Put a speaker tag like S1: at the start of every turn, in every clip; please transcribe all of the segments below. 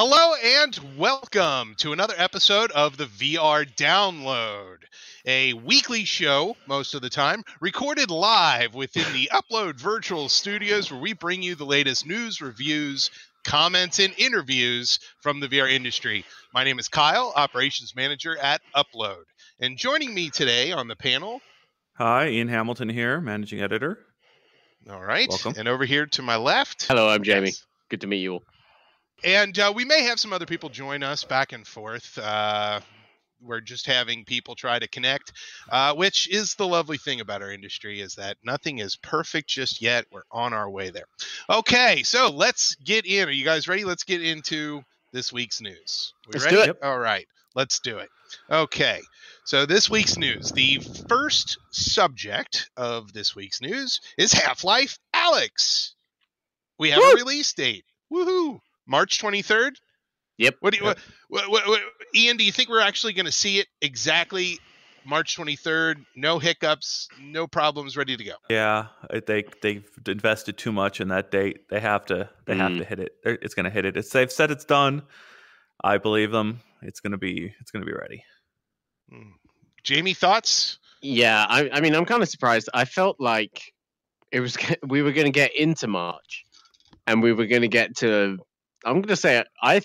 S1: Hello and welcome to another episode of the VR Download, a weekly show most of the time, recorded live within the Upload Virtual Studios, where we bring you the latest news, reviews, comments, and interviews from the VR industry. My name is Kyle, Operations Manager at Upload. And joining me today on the panel.
S2: Hi, Ian Hamilton here, Managing Editor.
S1: All right.
S2: Welcome.
S1: And over here to my left.
S3: Hello, I'm Jamie.
S1: Yes.
S3: Good to meet you all.
S1: And uh, we may have some other people join us back and forth. Uh, we're just having people try to connect, uh, which is the lovely thing about our industry is that nothing is perfect just yet. We're on our way there. Okay, so let's get in. Are you guys ready? Let's get into this week's news. We
S3: Let's
S1: ready?
S3: do it.
S1: All right, let's do it. Okay, so this week's news. The first subject of this week's news is Half Life Alyx. We have
S3: Woo!
S1: a release date. Woohoo! March 23rd?
S3: Yep.
S1: What do you,
S2: Yep.
S1: what, what, what, Ian, do you think we're actually going to see it exactly March 23rd? No hiccups, no problems, ready to go.
S2: Yeah, they they've invested too much in that date. They have to they have
S3: Mm.
S2: to hit it. It's going to hit it. It's they've said it's done. I believe them. It's going to be it's going to be ready.
S1: Hmm. Jamie, thoughts?
S3: Yeah, I, I mean, I'm kind of surprised. I felt like it was we were going to get into March, and we were going to get to. I'm going to say I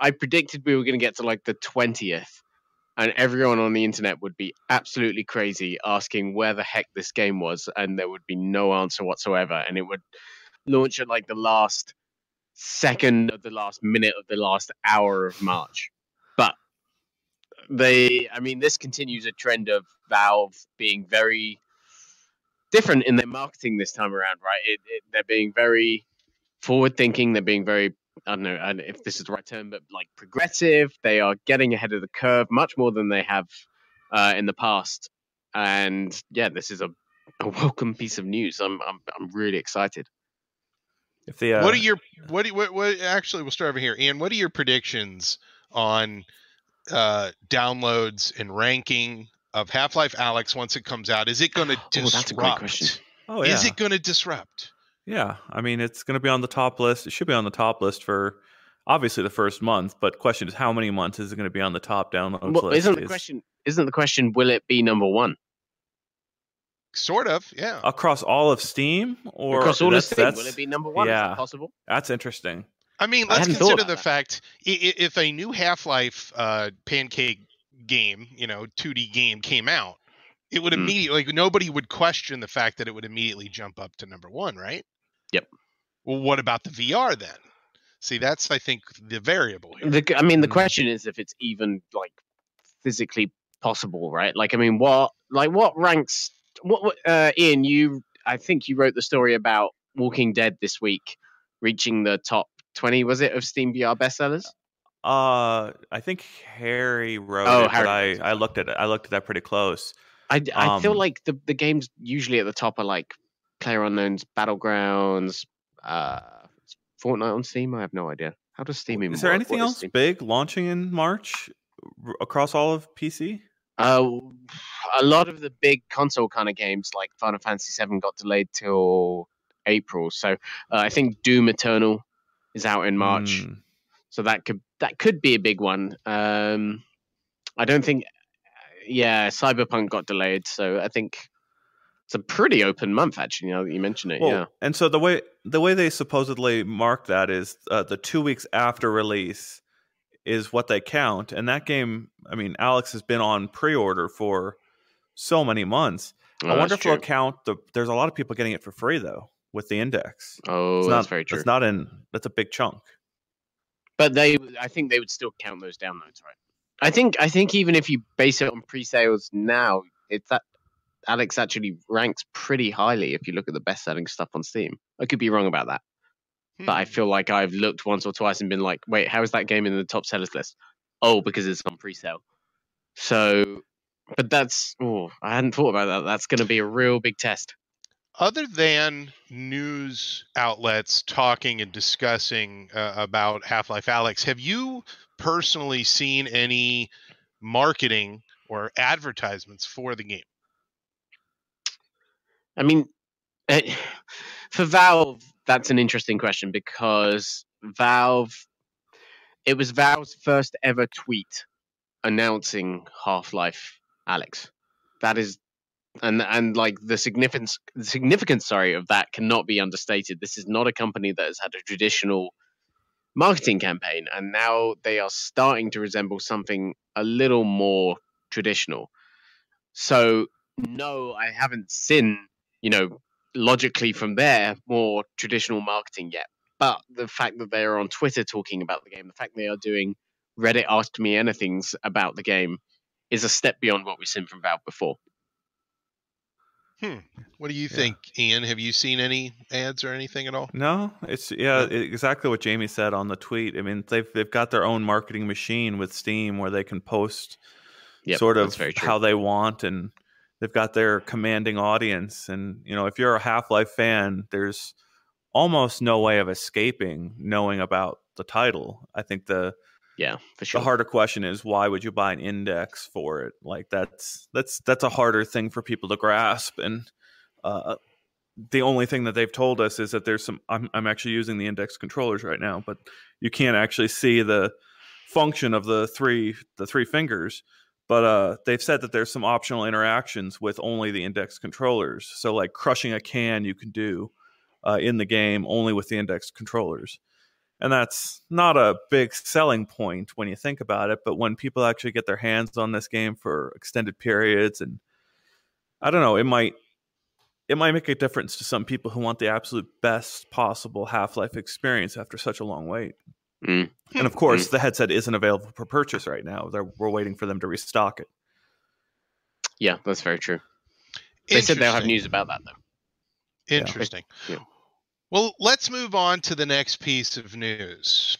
S3: I predicted we were going to get to like the 20th, and everyone on the internet would be absolutely crazy asking where the heck this game was, and there would be no answer whatsoever, and it would launch at like the last second of the last minute of the last hour of March. But they, I mean, this continues a trend of Valve being very different in their marketing this time around, right? It, it, they're being very forward thinking. They're being very, I don't know I don't know if this is the right term, but like progressive. They are getting ahead of the curve much more than they have uh, in the past. And yeah, this is a, a welcome piece of news. I'm, I'm, I'm really excited.
S2: If the uh,
S1: what are your what, do what what actually we'll start over here. Ian, what are your predictions on uh downloads and ranking of Half-Life Alyx once it comes out? Is it going to
S3: Oh,
S1: disrupt?
S3: that's a great question.
S2: oh yeah
S1: Is it going to disrupt?
S2: Yeah? I mean, it's going to be on the top list. It should be on the top list for obviously the first month. But question is, how many months is it going to be on the top downloads
S3: Well,
S2: list?
S3: isn't the
S2: Is-
S3: question? Isn't the question? Will it be number one
S1: Sort of, yeah.
S2: across all of Steam or
S3: across all of Steam?
S2: that's-
S3: Will it be number one? Is
S2: yeah.
S3: that possible?
S2: That's interesting.
S1: I mean, let's
S3: hadn't
S1: consider the
S3: that.
S1: fact i- i- if a new Half-Life uh, pancake game, you know, 2D game came out, it would
S3: Hmm.
S1: immediately like nobody would question the fact that it would immediately jump up to number one, right?
S3: Yep.
S1: Well, what about the VR then? See, that's I think the variable here.
S3: The, I mean, the
S2: Mm.
S3: question is if it's even like physically possible, right? Like, I mean, what, like, what ranks? What, what uh, Ian? You, I think you wrote the story about Walking Dead this week reaching the top twenty. Was it of Steam VR bestsellers?
S2: Uh, I think Harry wrote
S3: Oh,
S2: it,
S3: Harry
S2: but I,
S3: it.
S2: I looked at it. I looked at that pretty close.
S3: I, I feel
S2: Um,
S3: like the the games usually at the top are like Player Unknown's Battlegrounds, uh, Fortnite on Steam. I have no idea. How does Steam even
S2: Is there
S3: work?
S2: anything else
S3: Steam?
S2: big launching in March r- across all of PC?
S3: Uh, a lot of the big console kind of games like Final Fantasy VII got delayed till April. So uh, I think Doom Eternal is out in March.
S2: Hmm.
S3: So that could that could be a big one. Um, I don't think. Yeah, Cyberpunk got delayed, so I think it's a pretty open month actually. Now that you mention it,
S2: Well,
S3: yeah.
S2: and so the way the way they supposedly mark that is uh, the two weeks after release is what they count, and that game. I mean, Alyx has been on pre-order for so many months.
S3: Oh,
S2: I wonder if they'll count the. There's a lot of people getting it for free though with the index.
S3: Oh,
S2: it's
S3: that's
S2: not,
S3: very true.
S2: It's not in. That's a big chunk.
S3: But they, I think they would still count those downloads, right? I think, I think even if you base it on pre-sales now, it's that Alyx actually ranks pretty highly if you look at the best-selling stuff on Steam. I could be wrong about that, but I
S1: Hmm.
S3: feel like I've looked once or twice and been like, wait, how is that game in the top sellers list? Oh, because it's on pre-sale. So, but that's, oh, I hadn't thought about that. That's going to be a real big test.
S1: other than news outlets talking and discussing uh, about Half-Life Alyx, have you personally seen any marketing or advertisements for the game?
S3: I mean, eh, for Valve, that's an interesting question because Valve, it was Valve's first ever tweet announcing Half Life, Alyx. That is, and and like the significance, the significance, sorry, of that cannot be understated. This is not a company that has had a traditional marketing campaign, and now they are starting to resemble something a little more traditional. So no, I haven't seen, you know, logically from there more traditional marketing yet. But the fact that they are on Twitter talking about the game, the fact they are doing Reddit Ask Me Anythings about the game, is a step beyond what we've seen from Valve before.
S1: Hmm. What do you
S2: Yeah.
S1: think, Ian? Have you seen any ads or anything at all?
S2: No, it's yeah, it- exactly what Jamie said on the tweet. I mean, they've they've got their own marketing machine with Steam where they can post
S3: Yep,
S2: sort of
S3: that's very true.
S2: how they want and they've got their commanding audience and you know, if you're a Half-Life fan, there's almost no way of escaping knowing about the title. I think the
S3: Yeah, for sure.
S2: the harder question is why would you buy an index for it like that's that's that's a harder thing for people to grasp and uh, the only thing that they've told us is that there's some I'm, I'm actually using the index controllers right now but you can't actually see the function of the three the three fingers but uh, they've said that there's some optional interactions with only the index controllers so like crushing a can you can do uh, in the game only with the index controllers and that's not a big selling point when you think about it. But when people actually get their hands on this game for extended periods, and I don't know, it might it might make a difference to some people who want the absolute best possible Half Life experience after such a long wait.
S3: Mm.
S2: And of course, the headset isn't available for purchase right now. They're, we're waiting for them to restock it.
S3: Yeah, that's very true. They said they'll have news about that though.
S1: Interesting.
S3: Yeah.
S1: Well, let's move on to the next piece of news.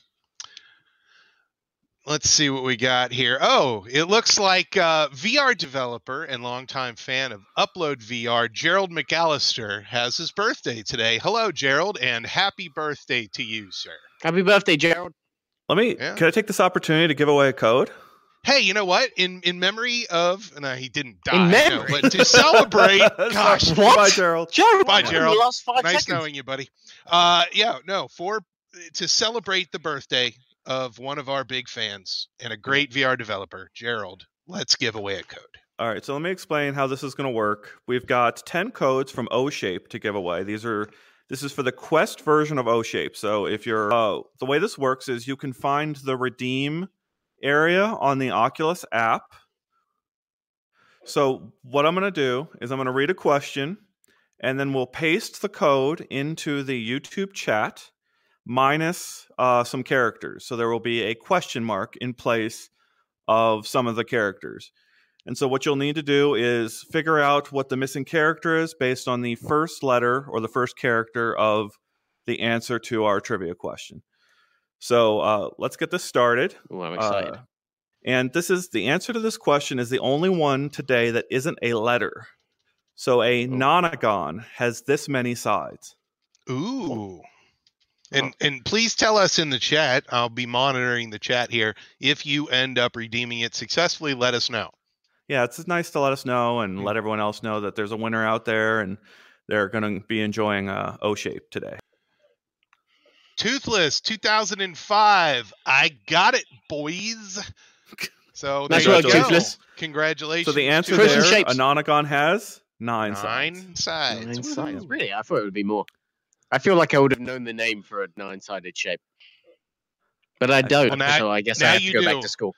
S1: Let's see what we got here. Oh, it looks like uh, VR developer and longtime fan of Upload VR, Gerald McAllister, has his birthday today. Hello, Gerald, and happy birthday to you, sir.
S3: Happy birthday, Gerald.
S2: Let me.
S1: Yeah.
S2: Can I take this opportunity to give away a code?
S1: Hey, you know what? In in memory of, no, he didn't die.
S3: In
S1: no,
S3: memory?
S1: but to celebrate, gosh,
S3: What?
S2: Bye, Gerald.
S3: Gerald,
S1: Bye,
S3: what?
S1: Gerald.
S3: The last five
S1: nice
S3: seconds.
S1: knowing you, buddy. Uh, yeah, no, for to celebrate the birthday of one of our big fans and a great VR developer, Gerald. Let's give away a code.
S2: All right, so let me explain how this is going to work. We've got 10 codes from OhShape to give away. These are this is for the Quest version of OhShape. So if you're uh, the way this works is you can find the redeem area on the Oculus app. So what I'm going to do is I'm going to read a question and then we'll paste the code into the YouTube chat minus uh, some characters. So there will be a question mark in place of some of the characters. And so, what you'll need to do is figure out what the missing character is based on the first letter or the first character of the answer to our trivia question. So, uh, let's get this started.
S3: Oh, I'm excited.
S2: Uh, and this is the answer to this question is the only one today that isn't a letter. So, a
S3: Oh.
S2: nonagon has this many sides.
S1: Ooh. And and please tell us in the chat. I'll be monitoring the chat here. If you end up redeeming it successfully, let us know.
S2: yeah, it's nice to let us know and
S1: Mm.
S2: let everyone else know that there's a winner out there and they're going to be enjoying uh, OhShape today.
S1: Toothless 2005. I got it, boys. So
S3: Nice
S1: there
S3: work,
S1: you go.
S3: Toothless.
S1: Congratulations.
S2: So the answer
S3: Frozen
S2: there,
S3: shapes.
S2: a nonagon has nine, sides.
S1: nine sides.
S3: Nine sides. Really? I thought it would be more. I feel like I would have known the name for a nine-sided shape, but I uh, don't.
S1: Well, now-
S3: so I guess I have to go
S1: do.
S3: back to school.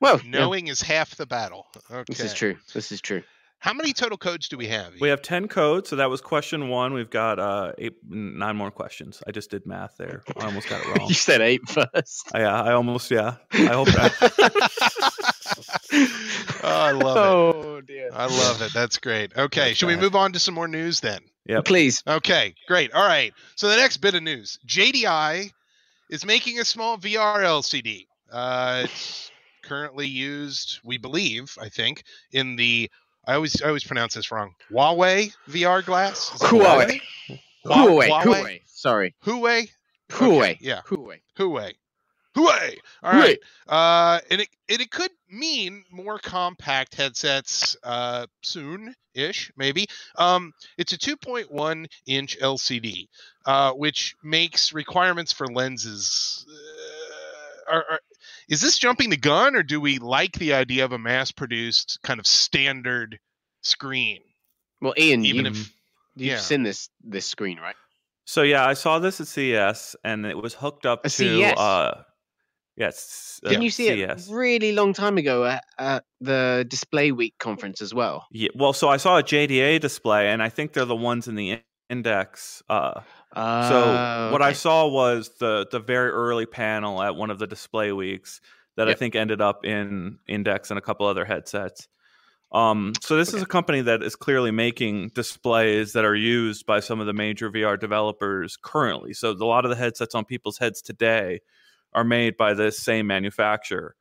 S3: Well, yeah,
S1: Knowing is half the battle. Okay.
S3: this is true. This is true.
S1: How many total codes do we have?
S2: We have 10 codes, so that was question one. We've got uh, eight, nine more questions. I just did math there. I almost got it wrong.
S3: You said eight first.
S2: yeah, I almost, yeah. I hope that.
S1: oh, I love it.
S3: oh dear.
S1: I love it. That's great. Okay,
S2: That's
S1: should we move on to some more news then?
S2: Yeah.
S3: Please.
S1: Okay, great. All right. So the next bit of news: JDI is making a small VR LCD. Uh, it's currently used, we believe, I think, in the. I always I always pronounce this wrong. Huawei VR glass.
S3: Huawei. Huawei.
S1: Huawei?
S3: Huawei. Sorry.
S1: Huawei.
S3: Huawei.
S1: Okay, yeah.
S3: Huawei.
S1: Huawei. Huawei. All right. Uh, and it, and it could mean more compact headsets uh, soon-ish, maybe. Um, it's a 2.1 inch LCD, uh, which makes requirements for lenses uh, are, are, is this jumping the gun, or do we like the idea of a mass-produced kind of standard screen?
S3: Well, Ian,
S1: Even
S3: you,
S1: if-
S3: you've
S1: yeah.
S3: seen this this screen, right?
S2: So yeah, I saw this at CES, and it was hooked up
S3: A
S2: to.
S3: CES?
S2: Uh, yes.
S3: Didn't
S2: uh,
S3: you see
S2: CES.
S3: it really long time ago at, at the Display Week conference as well?
S2: Yeah, well, so I saw a JDA display, and I think they're the ones in the index. Uh, so what I saw was the the very early panel at one of the display weeks that I think ended up in Index and a couple other headsets. Um, so this is a company that is clearly making displays that are used by some of the major VR developers currently. So a lot of the headsets on people's heads today are made by this same manufacturer.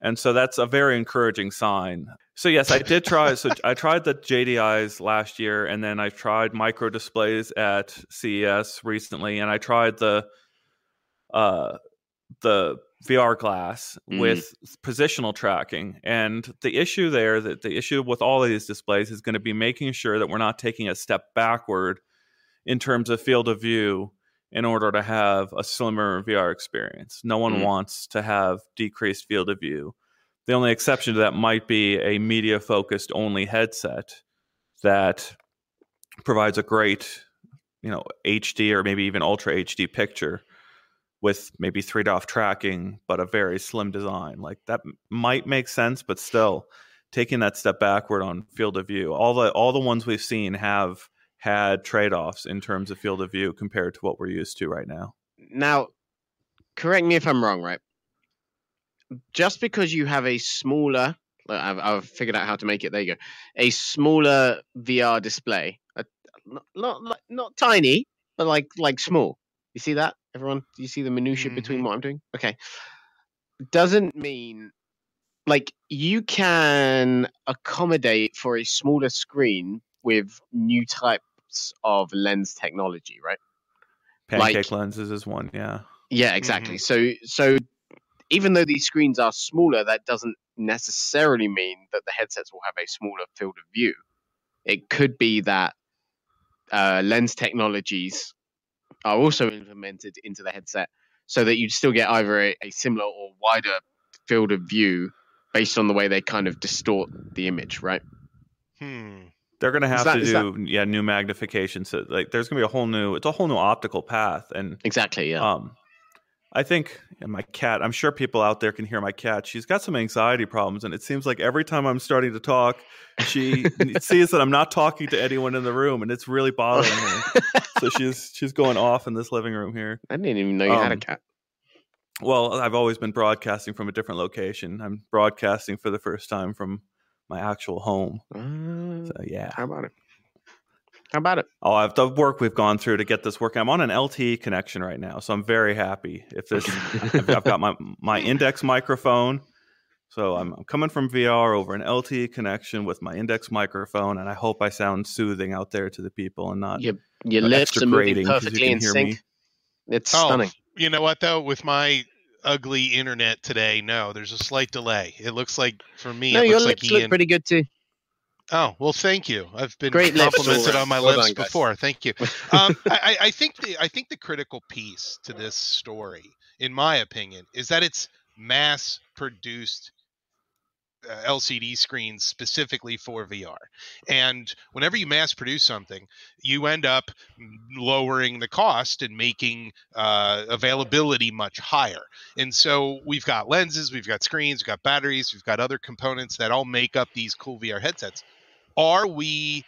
S2: And so that's a very encouraging sign. So yes, I did try. So I tried the JDIs last year, and then I tried micro displays at CES recently, and I tried the uh, the VR glass
S3: Mm.
S2: with positional tracking. And the issue there, that the issue with all of these displays is going to be making sure that we're not taking a step backward in terms of field of view in order to have a slimmer VR experience. No one
S3: Mm.
S2: wants to have decreased field of view. The only exception to that might be a media focused only headset that provides a great, you know, HD or maybe even ultra HD picture with maybe three DOF tracking, but a very slim design. Like that might make sense, but still taking that step backward on field of view. All the all the ones we've seen have had trade offs in terms of field of view compared to what we're used to right now.
S3: Now, correct me if I'm wrong, right? Just because you have a smaller, I've, I've figured out how to make it. There you go. A smaller VR display, a, not, not not tiny, but like like small. You see that, everyone? Do you see the minutia mm-hmm. between what I'm doing? Okay, doesn't mean like you can accommodate for a smaller screen with new types of lens technology, right?
S2: Pancake
S3: Like-
S2: lenses is one, yeah.
S3: Yeah, exactly. Mm-hmm. So so even though these screens are smaller, that doesn't necessarily mean that the headsets will have a smaller field of view. It could be that uh, lens technologies are also implemented into the headset so that you'd still get either a, a similar or wider field of view based on the way they kind of distort the image, right?
S1: Hmm.
S2: They're going to have
S3: that-
S2: to do yeah new magnification. So like there's going to be a whole new it's a whole new optical path and
S3: Exactly. Yeah.
S2: um I think and my cat I'm sure people out there can hear my cat. She's got some anxiety problems and it seems like every time I'm starting to talk she sees that I'm not talking to anyone in the room and it's really bothering her. so she's she's going off in this living room here.
S3: I didn't even know you had a
S2: um,
S3: cat.
S2: Well, I've always been broadcasting from a different location. I'm broadcasting for the first time from my actual home.
S3: Uh,
S2: So yeah.
S3: how about it? How about it?
S2: Oh, I've the work we've gone through to get this working. I'm on an LTE connection right now, so I'm very happy. If this, I've, I've got my my index microphone, so I'm, I'm coming from VR over an LTE connection with my index microphone, and I hope I sound soothing out there to the people and not
S3: Your your lips are moving
S2: grating 'cause you
S3: perfectly in sync.
S2: me.
S3: It's
S1: Oh,
S3: stunning.
S1: You know what though? With my ugly internet today, no, there's a slight delay. It looks like for me,
S3: No,
S1: it
S3: your
S1: looks
S3: lips
S1: like
S3: look
S1: Ian.
S3: pretty good too.
S1: Oh well, thank you. I've been
S3: Great
S1: complimented on my
S3: Well
S1: lips
S3: done,
S1: before. Thank you. Um, I, I I think the I think the critical piece to this story, in my opinion, is that it's mass-produced uh, LCD screens specifically for VR. And whenever you mass produce something, you end up lowering the cost and making uh, availability much higher. And so we've got lenses, we've got screens, we've got batteries, we've got other components that all make up these cool VR headsets. Are we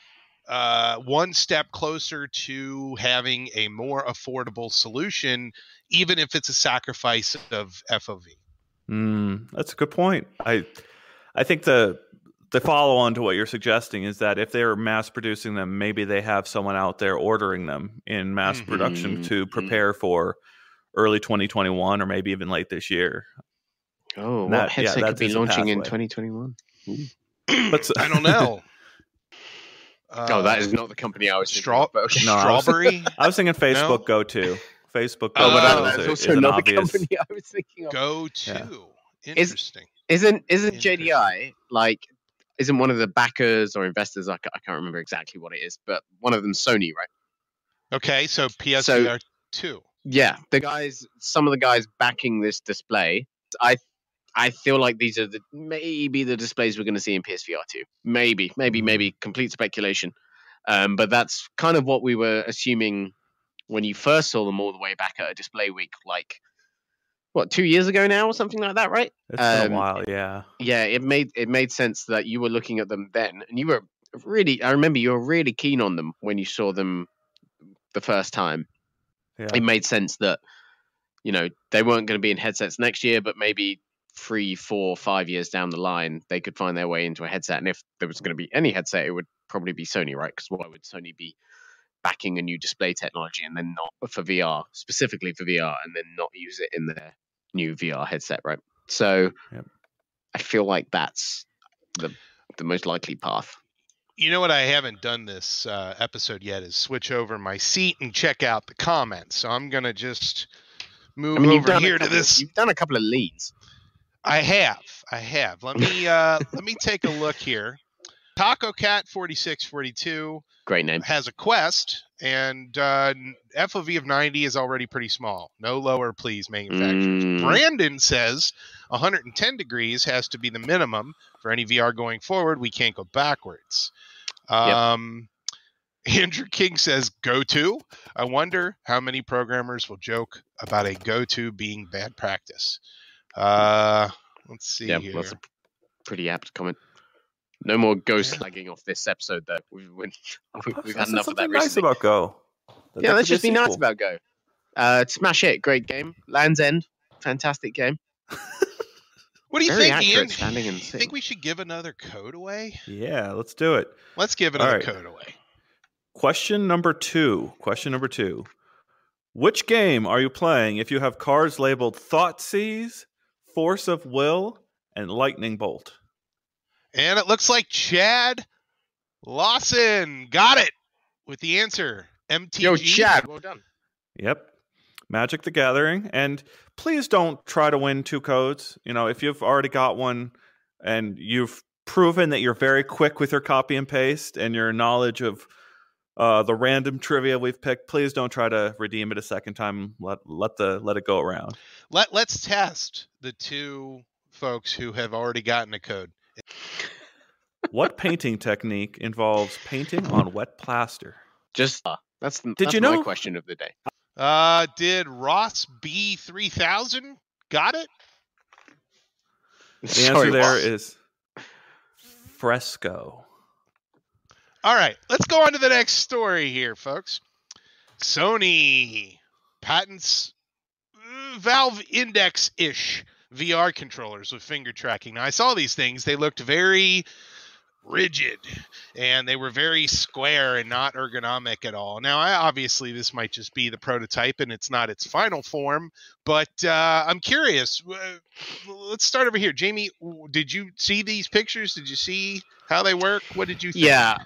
S1: uh, one step closer to having a more affordable solution, even if it's a sacrifice of FOV?
S2: Mm, that's a good point. I I think the the follow on to what you're suggesting is that if they're mass producing them, maybe they have someone out there ordering them in mass
S1: Mhm.
S2: production to
S3: Mhm.
S2: prepare for early 2021 or maybe even late this year.
S3: Oh, what
S2: That- yeah,
S3: headset
S2: that
S3: could be
S2: is a
S3: launching in 2021?
S2: But
S1: I don't know.
S3: Oh, that
S1: Uh,
S3: is not the company I was thinking
S1: straw-
S3: of, but okay.
S2: No,
S1: strawberry.
S2: I was thinking Facebook Go To. Facebook Go
S1: Oh,
S3: Oh, but
S2: To
S3: that,
S2: is,
S3: also
S2: is an
S3: another
S2: obvious.
S3: company I was thinking of.
S1: Go to.
S2: Yeah.
S1: Interesting.
S3: Isn't isn't
S1: Interesting.
S3: JDI like? Isn't one of the backers or investors? I, I can't remember exactly what it is, but one of them Sony, right?
S1: Okay, so PSVR two.
S3: Yeah, the guys, some of the guys backing this display I I feel like these are the maybe the displays we're going to see in PSVR two. Maybe, maybe,
S2: Mm.
S3: maybe complete speculation. Um, but that's kind of what we were assuming when you first saw them all the way back at a display week, like what two years ago now or something like that, right?
S2: It's been
S3: Um,
S2: a while, yeah.
S3: Yeah, it made it made sense that you were looking at them then, and you were really. I remember you were really keen on them when you saw them the first time.
S2: Yeah.
S3: It made sense that you know they weren't going to be in headsets next year, but maybe three, four, five years down the line, they could find their way into a headset. And if there was going to be any headset, it would probably be Sony, right? Because why would Sony be backing a new display technology and then not for VR, specifically for VR, and then not use it in their new VR headset, right? So
S2: Yep.
S3: I feel like that's the the most likely path.
S1: You know what? I haven't done this uh, episode yet is switch over my seat and check out the comments. So I'm gonna just move
S3: I mean, you've
S1: over here to
S3: couple of-
S1: this.
S3: you've done a couple of leads.
S1: I have, I have. Let me uh, let me take a look here. Taco Cat forty six forty two
S3: Great name.
S1: has a Quest, and uh, FOV of ninety is already pretty small. No lower, please, manufacturers.
S3: Mm,
S1: Brandon says 110 degrees has to be the minimum for any VR going forward. We can't go backwards. Um, Andrew King says go to. I wonder how many programmers will joke about a go to being bad practice. Uh, let's see
S3: yeah,
S1: here.
S3: that's a pretty apt comment. No more ghost slagging off this episode, though. We've, we- we've, we've had enough of that
S2: something nice
S3: recently.
S2: about Go. That
S3: yeah, let's just be
S2: a
S3: nice about Go. Uh, Smash It, great game. Land's End, fantastic game.
S1: what do you
S3: very
S1: think,
S3: accurate
S1: Ian?
S3: standing and
S1: You
S3: sitting.
S1: think we should give another code away?
S2: Yeah, let's do it.
S1: Let's give another
S2: right.
S1: code away.
S2: Question number two. Question number two. Which game are you playing if you have cards labeled Thoughtseize, Force of Will, and Lightning Bolt?
S1: And it looks like Chad Lawson got it with the answer. MTG.
S3: Yo, Chad, well done.
S2: Yep. Magic the Gathering. And please don't try to win two codes. You know, if you've already got one and you've proven that you're very quick with your copy and paste and your knowledge of uh, the random trivia we've picked, please don't try to redeem it a second time. Let let the let it go around.
S1: Let Let's test the two folks who have already gotten a code.
S2: what painting technique involves painting on wet plaster?
S3: Just uh, that's the,
S2: Did
S3: that's
S2: you
S3: my
S2: know-
S3: question of the day.
S1: Uh, did Ross B three thousand got it?
S2: The
S3: Sorry,
S2: answer there
S3: what?
S2: is fresco.
S1: All right, let's go on to the next story here, folks. Sony patents uh, Valve Index ish VR controllers with finger tracking. Now, I saw these things, they looked very rigid and they were very square and not ergonomic at all. Now, I, obviously, this might just be the prototype and it's not its final form, but uh, I'm curious. Let's start over here. Jamie, did you see these pictures? Did you see how they work? What did you think?
S3: Yeah,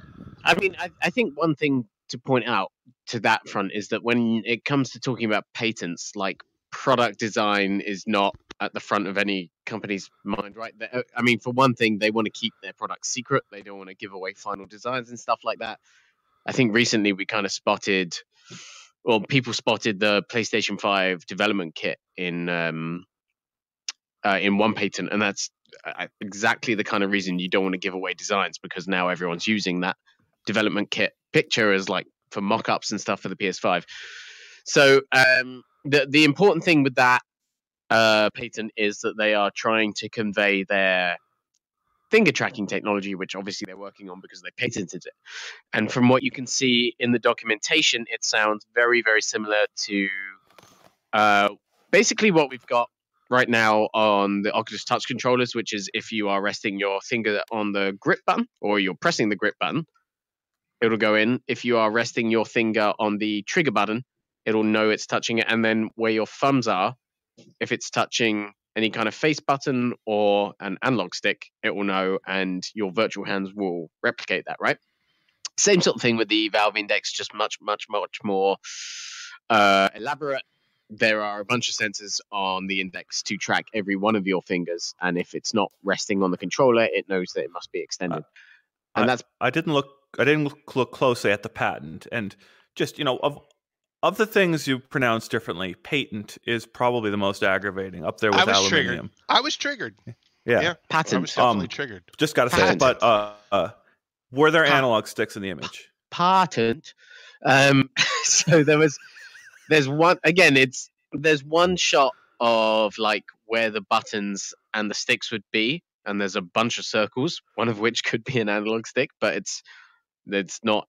S3: I mean, I, I think one thing to point out to that front is that when it comes to talking about patents, like product design is not at the front of any company's mind, right? Uh, I mean, for one thing, they want to keep their products secret. They don't want to give away final designs and stuff like that. I think recently we kind of spotted, well, people spotted the PlayStation Five development kit in um, uh, in one patent, and that's uh, exactly the kind of reason you don't want to give away designs because now everyone's using that development kit picture as like for mock-ups and stuff for the PS5. So um, the the important thing with that uh, patent is that they are trying to convey their finger tracking technology, which obviously they're working on because they patented it. And from what you can see in the documentation, it sounds very very similar to uh, basically what we've got right now on the Oculus Touch controllers, which is if you are resting your finger on the grip button or you're pressing the grip button, it'll go in. If you are resting your finger on the trigger button, it'll know it's touching it. And then where your thumbs are, if it's touching any kind of face button or an analog stick, it will know and your virtual hands will replicate that, right? Same sort of thing with the Valve Index, just much, much, much more uh, elaborate there are a bunch of sensors on the index to track every one of your fingers, and if it's not resting on the controller, it knows that it must be extended. and that's
S2: I didn't look. I didn't look, look closely at the patent, and just you know, of of the things you pronounce differently, patent is probably the most aggravating up there with
S1: I was
S2: aluminium.
S1: triggered. I was triggered.
S2: Yeah.
S1: Yeah. I
S3: Patent.
S1: was definitely
S2: Um,
S1: triggered.
S2: just got to say it. But uh, uh, were there
S3: Pa-
S2: analog sticks in the image?
S3: patent. Um, so there was, there's one again. It's there's one shot of like where the buttons and the sticks would be, and there's a bunch of circles, one of which could be an analog stick, but it's it's not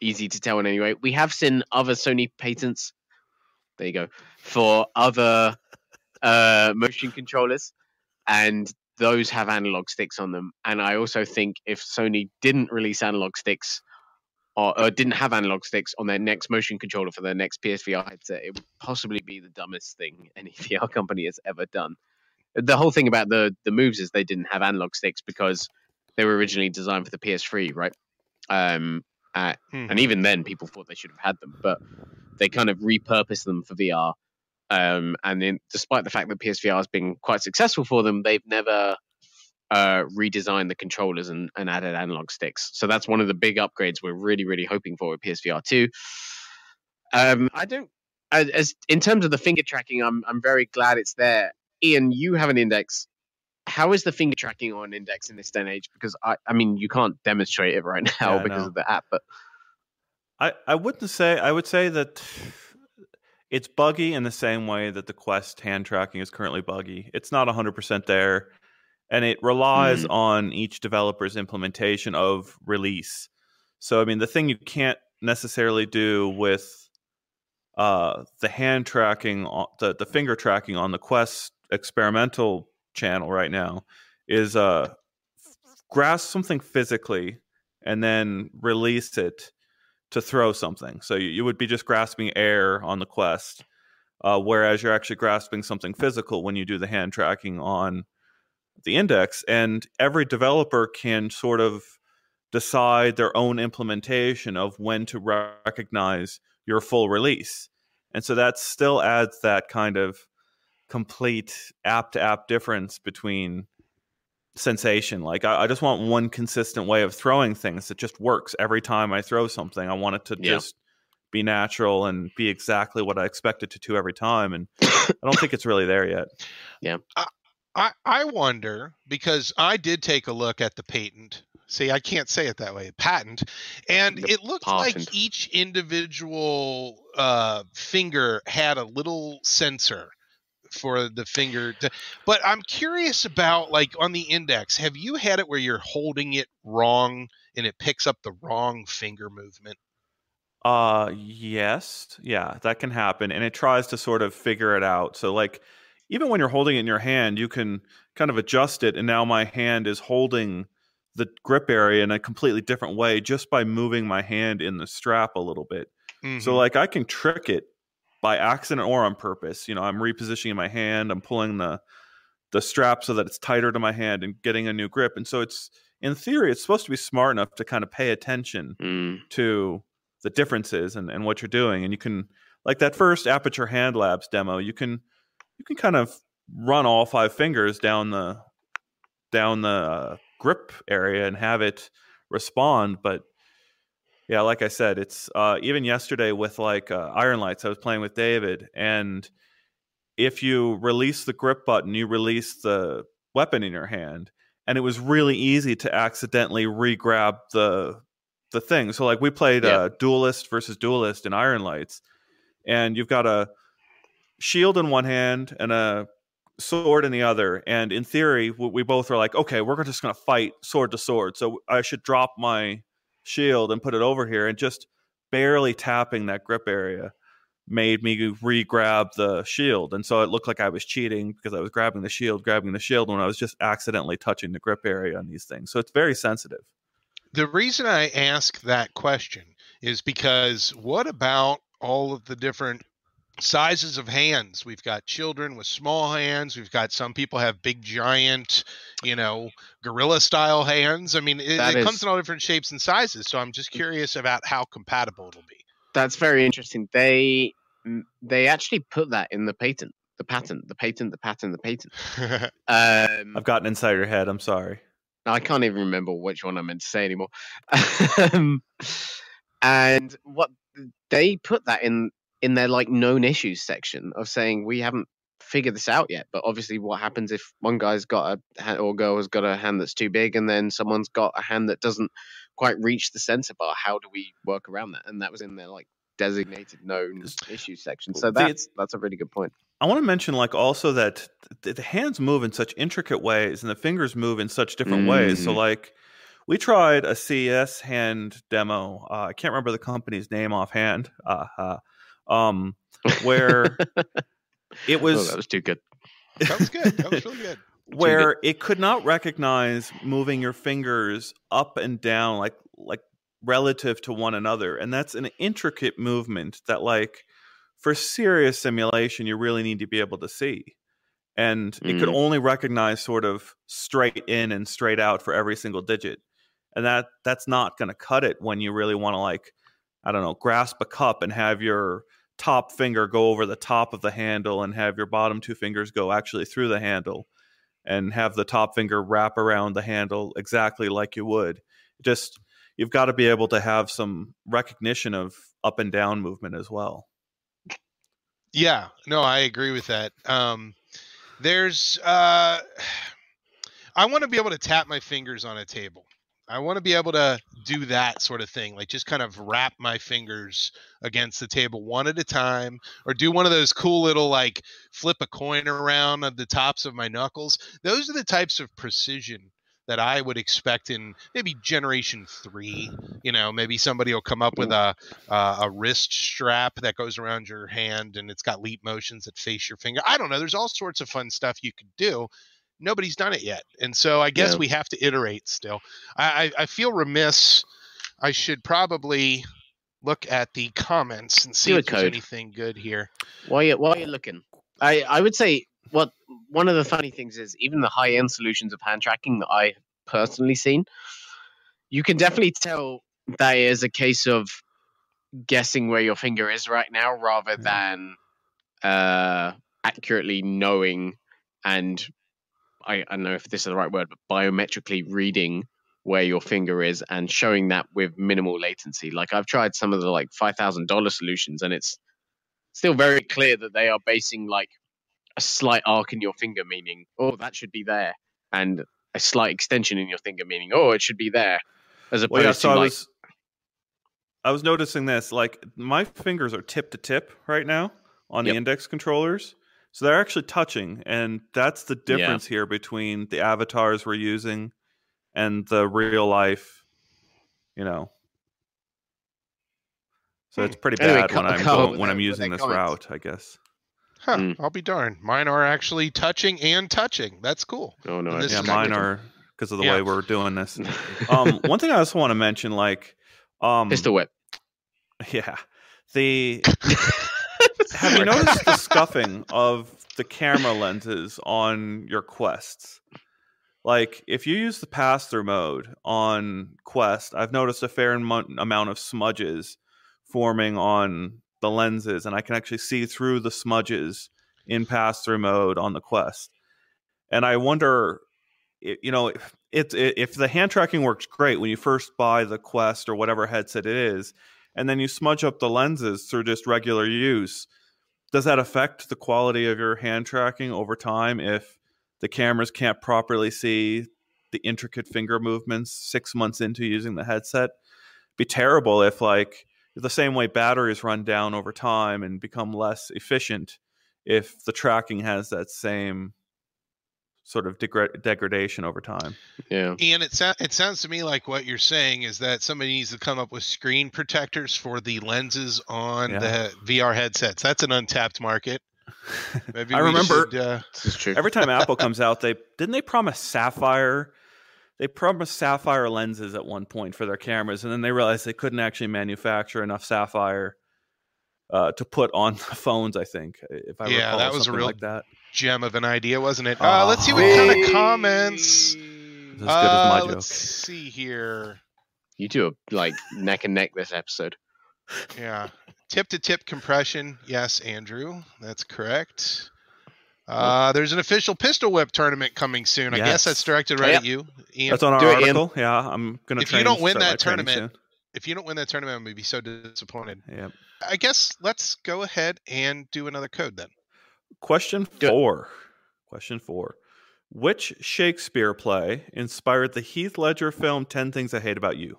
S3: easy to tell in any way. We have seen other Sony patents. There you go for other uh, motion controllers, and those have analog sticks on them. And I also think if Sony didn't release analog sticks or, or didn't have analog sticks on their next motion controller for their next PSVR headset, it would possibly be the dumbest thing any VR company has ever done. The whole thing about the the moves is they didn't have analog sticks because they were originally designed for the PS3, right? Um, uh,
S1: Mhm.
S3: and even then, people thought they should have had them, but they kind of repurposed them for VR. Um, and then, despite the fact that PSVR has been quite successful for them, they've never uh, redesigned the controllers and, and added analog sticks. So that's one of the big upgrades we're really, really hoping for with PSVR 2. Um, I don't, as, as in terms of the finger tracking, I'm I'm very glad it's there. Ian, you have an index. How is the finger tracking on index in this day and age? Because I, I mean, you can't demonstrate it right now
S2: Yeah,
S3: because
S2: know.
S3: of the app, but
S2: I, I wouldn't say I would say that it's buggy in the same way that the Quest hand tracking is currently buggy. It's not 100% there and it relies on each developer's implementation of release. So I mean the thing you can't necessarily do with uh, the hand tracking the the finger tracking on the Quest experimental channel right now is uh grasp something physically and then release it to throw something. So you, you would be just grasping air on the quest, uh, whereas you're actually grasping something physical when you do the hand tracking on the index. And every developer can sort of decide their own implementation of when to recognize your full release. And so that still adds that kind of complete app to app difference between sensation. Like I, I just want one consistent way of throwing things that just works every time I throw something. I want it to
S3: Yeah.
S2: just be natural and be exactly what I expect it to do every time. And I don't think it's really there yet. Yeah.
S1: I, I wonder because I did take a look at the patent. See, I can't say it that way. Patent, and
S3: The
S1: it looked like each individual uh, finger had a little sensor for the finger. To, but I'm curious about like on the index. Have you had it where you're holding it wrong and it picks up the wrong finger movement?
S2: Uh yes. Yeah, that can happen. And it tries to sort of figure it out. So like even when you're holding it in your hand, you can kind of adjust it and now my hand is holding the grip area in a completely different way just by moving my hand in the strap a little bit. So
S1: Mhm.
S2: like I can trick it by accident or on purpose. You know, I'm repositioning my hand, I'm pulling the the strap so that it's tighter to my hand and getting a new grip. And so it's in theory it's supposed to be smart enough to kind of pay attention
S3: mm,
S2: to the differences and, and what you're doing. And you can like that first Aperture Hand Labs demo, you can you can kind of run all five fingers down the down the uh, grip area and have it respond. But yeah, like I said, it's uh, even yesterday with like uh, Ironlights, I was playing with David, and if you release the grip button, you release the weapon in your hand, and it was really easy to accidentally re-grab the the thing. So like we played
S3: Yeah.
S2: uh, Duelist versus Duelist in Ironlights, and you've got a shield in one hand and a sword in the other. And in theory, we both are like, okay, we're just going to fight sword to sword. So I should drop my shield and put it over here, and just barely tapping that grip area made me re-grab the shield and so it looked like i was cheating because i was grabbing the shield grabbing the shield when i was just accidentally touching the grip area on these things so it's very sensitive.
S1: The reason I ask that question is because what about all of the different sizes of hands? We've got children with small hands. We've got some people have big, giant, you know, gorilla style hands. I mean, it, it
S3: is-
S1: comes in all different shapes and sizes. So I'm just curious about how compatible it'll be.
S3: that's very interesting. They mm, they actually put that in the patent, the patent, the patent, the patent, the patent. Um,
S2: i've gotten inside your head i'm sorry
S3: I can't even remember which one I meant to say anymore. um, and what they put that in in their like known issues section of saying we haven't figured this out yet. But obviously, what happens if one guy's got a hand or girl has got a hand that's too big, and then someone's got a hand that doesn't quite reach the sensor bar? How do we work around that? And that was in their like designated known issues section. So that's that's a really good point.
S2: I want to mention, like, also that the hands move in such intricate ways and the fingers move in such different ways. So,
S3: Mhm.
S2: like, we tried a CES hand demo. Uh, I can't remember the company's name offhand. Uh, uh, um, where it
S3: oh,
S2: was
S3: that was too good.
S1: That was good. That was really good.
S2: where it could not recognize moving your fingers up and down like like relative to one another and that's an intricate movement that like for serious simulation you really need to be able to see and it could
S3: Mm.
S2: only recognize sort of straight in and straight out for every single digit and that that's not going to cut it when you really want to like i don't know grasp a cup and have your top finger go over the top of the handle and have your bottom two fingers go actually through the handle and have the top finger wrap around the handle exactly like you would. Just you've got to be able to have some recognition of up and down movement as well.
S1: Yeah, no, I agree with that. Um, there's, uh, I want to be able to tap my fingers on a table. I want to be able to do that sort of thing, like just kind of wrap my fingers against the table one at a time, or do one of those cool little like flip a coin around at the tops of my knuckles. Those are the types of precision that I would expect in maybe generation three. You know, maybe somebody will come up with a uh, a wrist strap that goes around your hand and it's got leap motions that face your finger. I don't know. There's all sorts of fun stuff you could do. Nobody's done it yet, and so I guess
S3: Yeah.
S1: we have to iterate still. I, I, I feel remiss. I should probably look at the comments and see if there's
S3: code.
S1: anything good here.
S3: While you while you're looking, I I would say what one of the funny things is even the high end solutions of hand tracking that I personally seen, you can definitely tell that is a case of guessing where your finger is right now rather than uh, accurately knowing and I, I don't know if this is the right word, but biometrically reading where your finger is and showing that with minimal latency. Like I've tried some of the like five thousand dollar solutions, and it's still very clear that they are basing like a slight arc in your finger, meaning oh that should be there, and a slight extension in your finger, meaning oh it should be there, as opposed
S2: Well, yeah, so
S3: to
S2: I
S3: like
S2: was I was noticing this like my fingers are tip to tip right now on the index controllers. So they're actually touching and that's the
S3: Yeah.
S2: difference here between the avatars we're using and the real life, you know. So it's pretty
S3: Anyway,
S2: bad
S3: co-
S2: when I'm going, when I'm using this
S3: comments.
S2: route, I guess.
S1: Huh,
S3: Mm.
S1: I'll be darned. Mine are actually touching and touching. That's cool.
S3: oh no,
S1: this
S2: Yeah,
S1: is
S2: mine are because of the
S1: Yeah.
S2: way we're doing this. Um, one thing I also want to mention, like, um,
S3: pistol whip.
S2: Yeah. The have oh you noticed the scuffing of the camera lenses on your quests? Like if you use the pass through mode on Quest, I've noticed a fair amo- amount of smudges forming on the lenses and I can actually see through the smudges in pass through mode on the Quest. And I wonder you know if if the hand tracking works great when you first buy the Quest or whatever headset it is and then you smudge up the lenses through just regular use, does that affect the quality of your hand tracking over time if the cameras can't properly see the intricate finger movements six months into using the headset? Be terrible if like the same way batteries run down over time and become less efficient if the tracking has that same sort of degra- degradation over time.
S3: Yeah.
S1: And it, so- it sounds to me like what you're saying is that somebody needs to come up with screen protectors for the lenses on
S2: Yeah.
S1: the VR headsets. That's an untapped market. Maybe
S2: I remember-
S1: should, uh,
S3: This is true.
S2: Every time Apple comes out, they didn't they promise sapphire. They promised sapphire lenses at one point for their cameras, and then they realized they couldn't actually manufacture enough sapphire uh, to put on the phones. I think, if I
S1: Yeah,
S2: recall,
S1: that was a real
S2: like that.
S1: Gem of an idea, wasn't it? Uh, let's see what kind of comments.
S2: As good
S1: Uh,
S2: as my
S1: let's
S2: joke.
S1: see here.
S3: You two are like neck and neck this episode.
S1: Yeah. Tip to tip compression. Yes, Andrew. That's correct. Uh, there's an official pistol whip tournament coming soon. I guess that's directed right
S3: Yeah.
S1: at you, Ian.
S2: That's on our
S3: Do it, Ian.
S2: article. Yeah, I'm gonna.
S1: If you
S2: train-
S1: don't win
S2: start my
S1: that
S2: training
S1: tournament, if you don't win that tournament, I'm gonna be so disappointed.
S2: soon. Yep.
S1: I guess let's go ahead and do another code then.
S2: Question
S3: Do it.
S2: four. Question four. Which Shakespeare play inspired the Heath Ledger film 10 Things I Hate About You?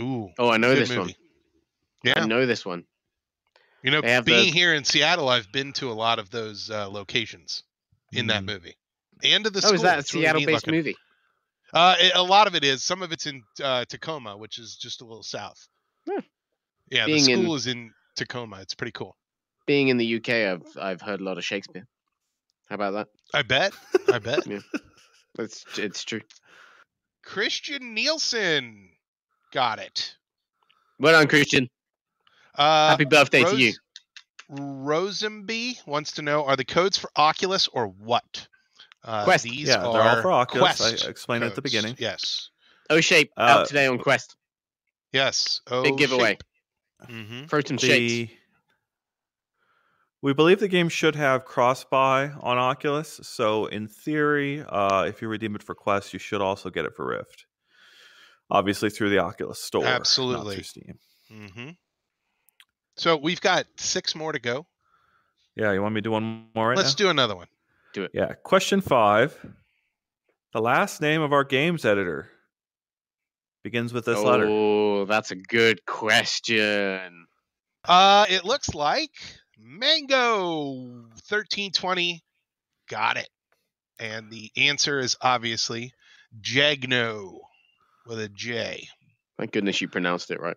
S1: Ooh.
S3: Oh, I know
S1: good
S3: this one.
S1: Yeah.
S3: I know this one.
S1: You know, being
S3: the-
S1: here in Seattle, I've been to a lot of those uh, locations in that
S2: Mhm.
S1: movie. And to the
S3: oh,
S1: school.
S3: is that a
S1: It's really neat
S3: Seattle-based
S1: looking.
S3: movie?
S1: Uh, it- a lot of it is. Some of it's in uh, Tacoma, which is just a little south.
S3: Hmm.
S1: Yeah, the
S3: Being in-
S1: school is in Tacoma. It's pretty cool.
S3: Being in the UK, I've I've heard a lot of Shakespeare. How about that?
S1: I bet. I bet. yeah.
S3: It's it's true.
S1: Christian Nielsen got it.
S3: Well done, Christian.
S1: Uh,
S3: Happy birthday to you.
S1: Rose- Rosenby wants to know: Are the codes for Oculus or what? Uh,
S3: Quest.
S1: These
S2: yeah,
S1: are
S2: they're all for Oculus.
S1: Quest
S2: I explained it at the beginning.
S1: Yes.
S3: Oh, shape
S2: Uh,
S3: out today on Quest.
S1: Yes. Oh,
S3: Big giveaway.
S1: hmm
S3: Throw some shakes.
S2: The, we believe the game should have cross buy on Oculus. So, in theory, uh, if you redeem it for Quest, you should also get it for Rift. Obviously, through the Oculus store.
S1: Absolutely.
S2: through Steam.
S1: hmm So we've got six more to go.
S2: Yeah, you want me to do one more right
S1: Let's
S2: now?
S1: do another one. Do it.
S2: Yeah. Question five. The last name of our games editor begins with this letter.
S3: Oh, that's a good question.
S1: Uh, it looks like Mango thirteen twenty got it, and the answer is obviously Jagneaux with a J.
S3: Thank goodness you pronounced it right.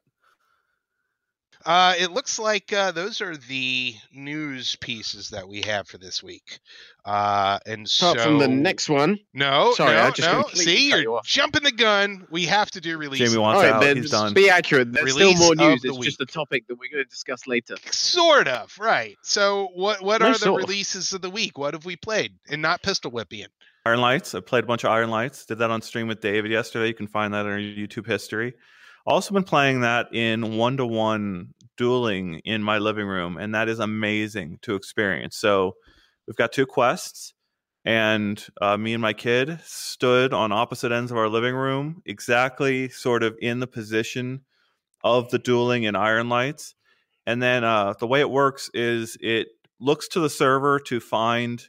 S1: Uh, it looks like uh, those are the news pieces that we have for this week. Uh, and so
S3: from the next one.
S1: no,
S3: Sorry,
S1: no,
S3: I just
S1: no.
S3: completely
S1: See, you're
S3: you
S1: jumping the gun. We have to do release.
S2: Jamie wants
S3: All right,
S2: out.
S3: then
S2: He's done.
S3: be accurate. There's
S1: Release
S3: still more news.
S1: the
S3: It's just a topic that we're going to discuss later.
S1: Sort of, right. So what what
S3: No,
S1: are the
S3: sort of.
S1: releases of the week? What have we played? And not Pistol
S2: whipping. Ironlights. I played a bunch of Ironlights. Did that on stream with David yesterday. You can find that in our YouTube history. Also been playing that in one to one dueling in my living room, and that is amazing to experience. So we've got two quests, and uh, me and my kid stood on opposite ends of our living room, exactly sort of in the position of the dueling in Ironlights. And then uh, the way it works is it looks to the server to find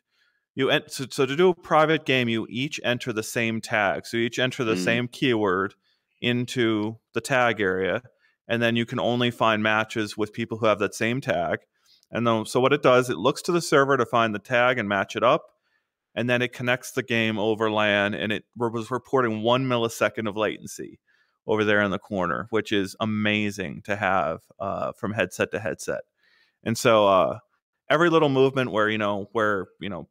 S2: you en- so, so to do a private game you each enter the same tag so you each enter the
S3: Mm.
S2: same keyword into the tag area and then you can only find matches with people who have that same tag. And then so what it does it looks to the server to find the tag and match it up and then it connects the game over LAN and it was reporting one millisecond of latency over there in the corner which is amazing to have uh, from headset to headset. And so uh, every little movement where you know where you know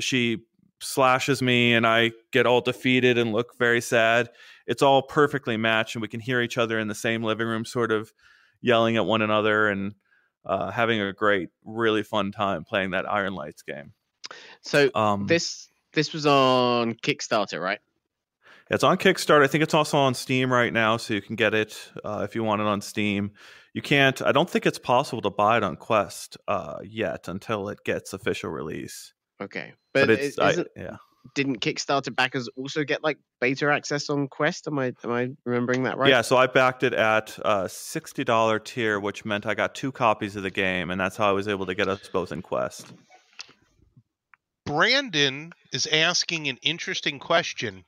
S2: she slashes me and I get all defeated and look very sad. It's all perfectly matched, and we can hear each other in the same living room, sort of yelling at one another and uh, having a great, really fun time playing that Ironlights game.
S3: So
S2: Um,
S3: this this was on Kickstarter, right?
S2: It's on Kickstarter. I think it's also on Steam right now, so you can get it uh, if you want it on Steam. You can't. I don't think it's possible to buy it on Quest uh, yet until it gets official release.
S3: Okay,
S2: But,
S3: but,
S2: it's I, yeah.
S3: didn't Kickstarter backers also get like beta access on Quest? Am I am I remembering that right?
S2: Yeah, so I backed it at a sixty dollar tier, which meant I got two copies of the game, and that's how I was able to get us both in Quest.
S1: Brandon is asking an interesting question.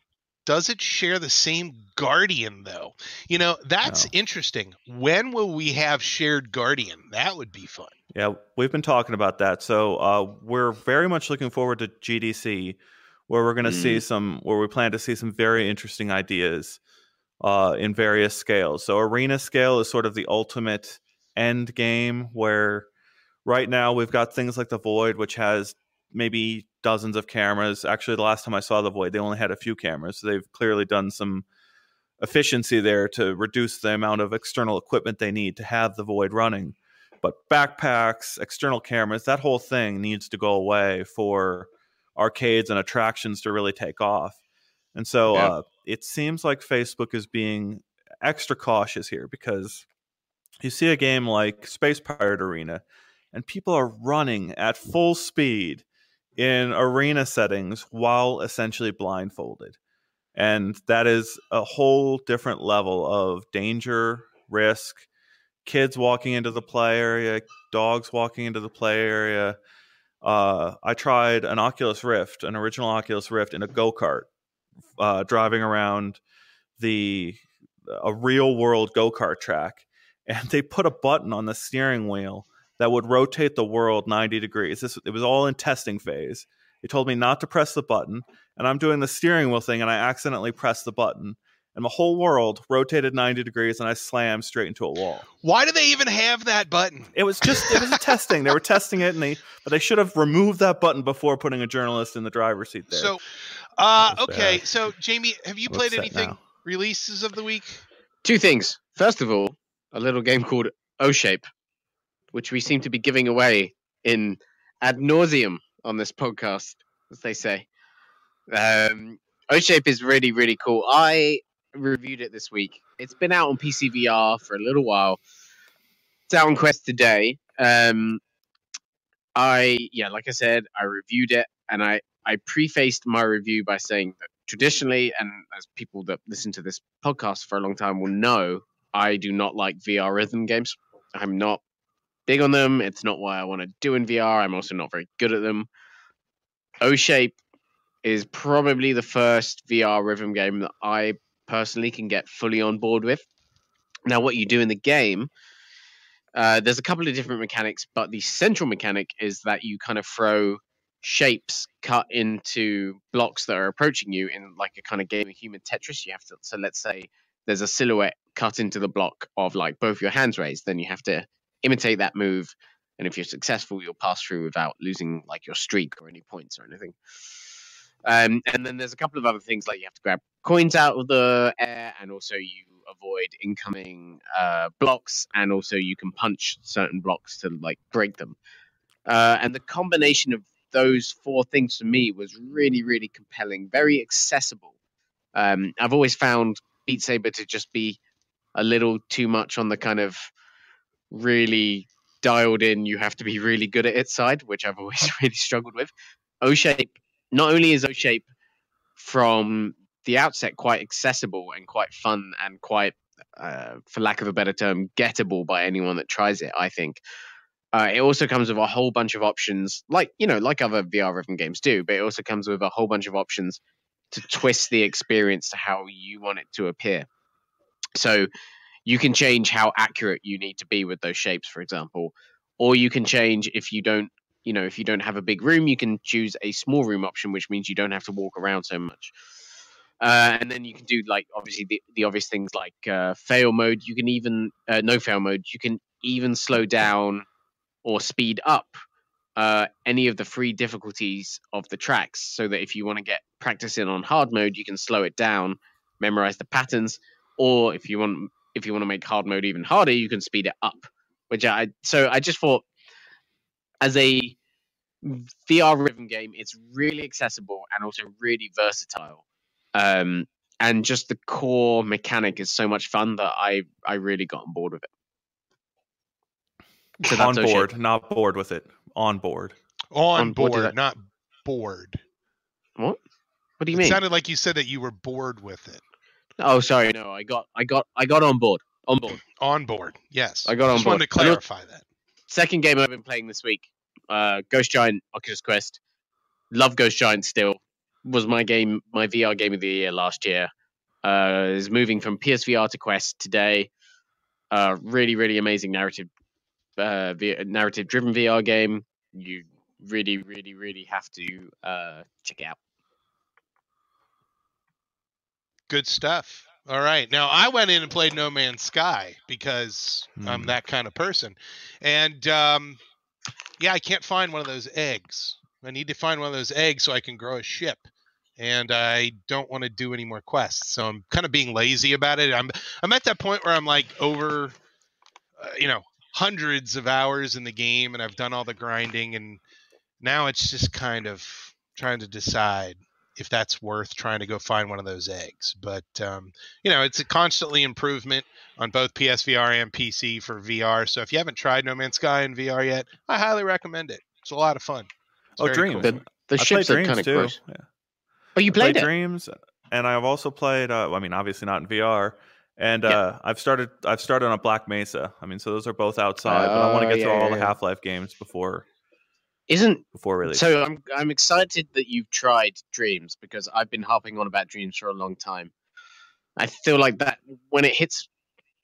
S1: Does it share the same Guardian though? You know, that's
S2: No.
S1: interesting. When will we have shared Guardian? That would be fun.
S2: Yeah, we've been talking about that. So uh, we're very much looking forward to GDC, where we're going to see some, where we plan to see some very interesting ideas uh, in various scales. So arena scale is sort of the ultimate end game, where right now we've got things like the Void, which has maybe dozens of cameras. Actually, the last time I saw the Void, they only had a few cameras. So they've clearly done some efficiency there to reduce the amount of external equipment they need to have the Void running but backpacks, external cameras, that whole thing needs to go away for arcades and attractions to really take off. And so
S3: Yeah.
S2: uh, it seems like Facebook is being extra cautious here because you see a game like Space Pirate Arena and people are running at full speed in arena settings while essentially blindfolded. And that is a whole different level of danger, risk, kids walking into the play area, dogs walking into the play area. Uh, I tried an Oculus Rift, an original Oculus Rift, in a go kart, uh, driving around the a real world go kart track, and they put a button on the steering wheel that would rotate the world 90 degrees. This it was all in testing phase. They told me not to press the button, and I'm doing the steering wheel thing, and I accidentally pressed the button, and the whole world rotated 90 degrees, and I slammed straight into a wall.
S1: Why do they even have that button?
S2: It was just it was a testing. They were testing it, and they but they should have removed that button before putting a journalist in the driver's seat there.
S1: So, uh, okay.
S2: bad.
S1: So, Jamie, have you
S2: I'm
S1: played anything
S2: now.
S1: releases of the week?
S3: Two things. First of all, a little game called OhShape, which we seem to be giving away in ad nauseum on this podcast, as they say. Um, OhShape is really, really cool. I reviewed it this week. It's been out on PC VR for a little while. It's out on Quest today. Um, I, yeah, like I said, I reviewed it and I, I prefaced my review by saying that traditionally, and as people that listen to this podcast for a long time will know, I do not like VR rhythm games. I'm not big on them. It's not what I want to do in VR. I'm also not very good at them. OhShape is probably the first VR rhythm game that I personally can get fully on board with. Now, what you do in the game, uh, there's a couple of different mechanics, but the central mechanic is that you kind of throw shapes cut into blocks that are approaching you in like a kind of game of human Tetris. You have to, so let's say there's a silhouette cut into the block of like both your hands raised, then you have to imitate that move. And if you're successful, you'll pass through without losing like your streak or any points or anything. Um, and then there's a couple of other things like you have to grab coins out of the air, and also you avoid incoming uh, blocks, and also you can punch certain blocks to like break them. Uh, and the combination of those four things for me was really, really compelling, very accessible. Um, I've always found Beat Saber to just be a little too much on the kind of really dialed in, you have to be really good at it side, which I've always really struggled with. OhShape, not only is OhShape from the outset quite accessible and quite fun and quite, uh, for lack of a better term, gettable by anyone that tries it, I think. Uh, it also comes with a whole bunch of options, like you know, like other VR rhythm games do. But it also comes with a whole bunch of options to twist the experience to how you want it to appear. So you can change how accurate you need to be with those shapes, for example, or you can change if you don't, you know, if you don't have a big room, you can choose a small room option, which means you don't have to walk around so much. Uh, and then you can do like obviously the, the obvious things like uh, fail mode. You can even uh, no fail mode. You can even slow down or speed up uh, any of the free difficulties of the tracks, so that if you want to get practice in on hard mode, you can slow it down, memorize the patterns, or if you want if you want to make hard mode even harder, you can speed it up. Which I so I just thought as a VR rhythm game, it's really accessible and also really versatile. Um, and just the core mechanic is so much fun that I I really got on board with it. So
S2: on
S3: that's OhShape.
S2: board, not bored with it. On board.
S1: On,
S3: On board
S1: board, not bored.
S3: What? What do you
S1: it
S3: mean?
S1: sounded like you said that you were bored with it.
S3: Oh, sorry. No, I got, I got, I got on board. On board.
S1: On board, yes.
S3: I got on
S1: Just wanted to
S3: board.
S1: Clarify that.
S3: Second game I've been playing this week. Uh, Ghost Giant Oculus Quest. Love Ghost Giant still. Was my game, my VR game of the year last year. Uh, is moving from PSVR to Quest today. Uh, really, really amazing narrative, uh, v- narrative-driven VR game. You really, really, really have to uh, check it out.
S1: Good stuff. All right. Now I went in and played No Man's Sky because I'm
S2: Hmm.
S1: that kind of person. And um, yeah, I can't find one of those eggs. I need to find one of those eggs so I can grow a ship. And I don't want to do any more quests, so I'm kind of being lazy about it. I'm I'm at that point where I'm like over, uh, you know, hundreds of hours in the game, and I've done all the grinding, and now it's just kind of trying to decide if that's worth trying to go find one of those eggs. But um, you know, it's a constantly improvement on both PSVR and PC for VR. So if you haven't tried No Man's Sky in VR yet, I highly recommend it. It's a lot of fun. It's
S2: Oh,
S1: very
S2: Dreams.
S1: cool.
S3: The, the
S2: I
S3: ships are kind of
S2: too.
S3: gross.
S2: Yeah.
S3: Oh, you
S2: I played
S3: played it?
S2: Dreams, and I've also played. Uh, I mean, obviously not in VR. And
S3: Yeah.
S2: uh, I've started. I've started on a Black Mesa. I mean, so those are both outside. but I want
S3: Oh,
S2: to get through
S3: yeah,
S2: all
S3: yeah,
S2: the
S3: yeah.
S2: Half Life games before
S3: Isn't
S2: before release.
S3: so? I'm I'm excited that you've tried Dreams because I've been harping on about Dreams for a long time. I feel like that when it hits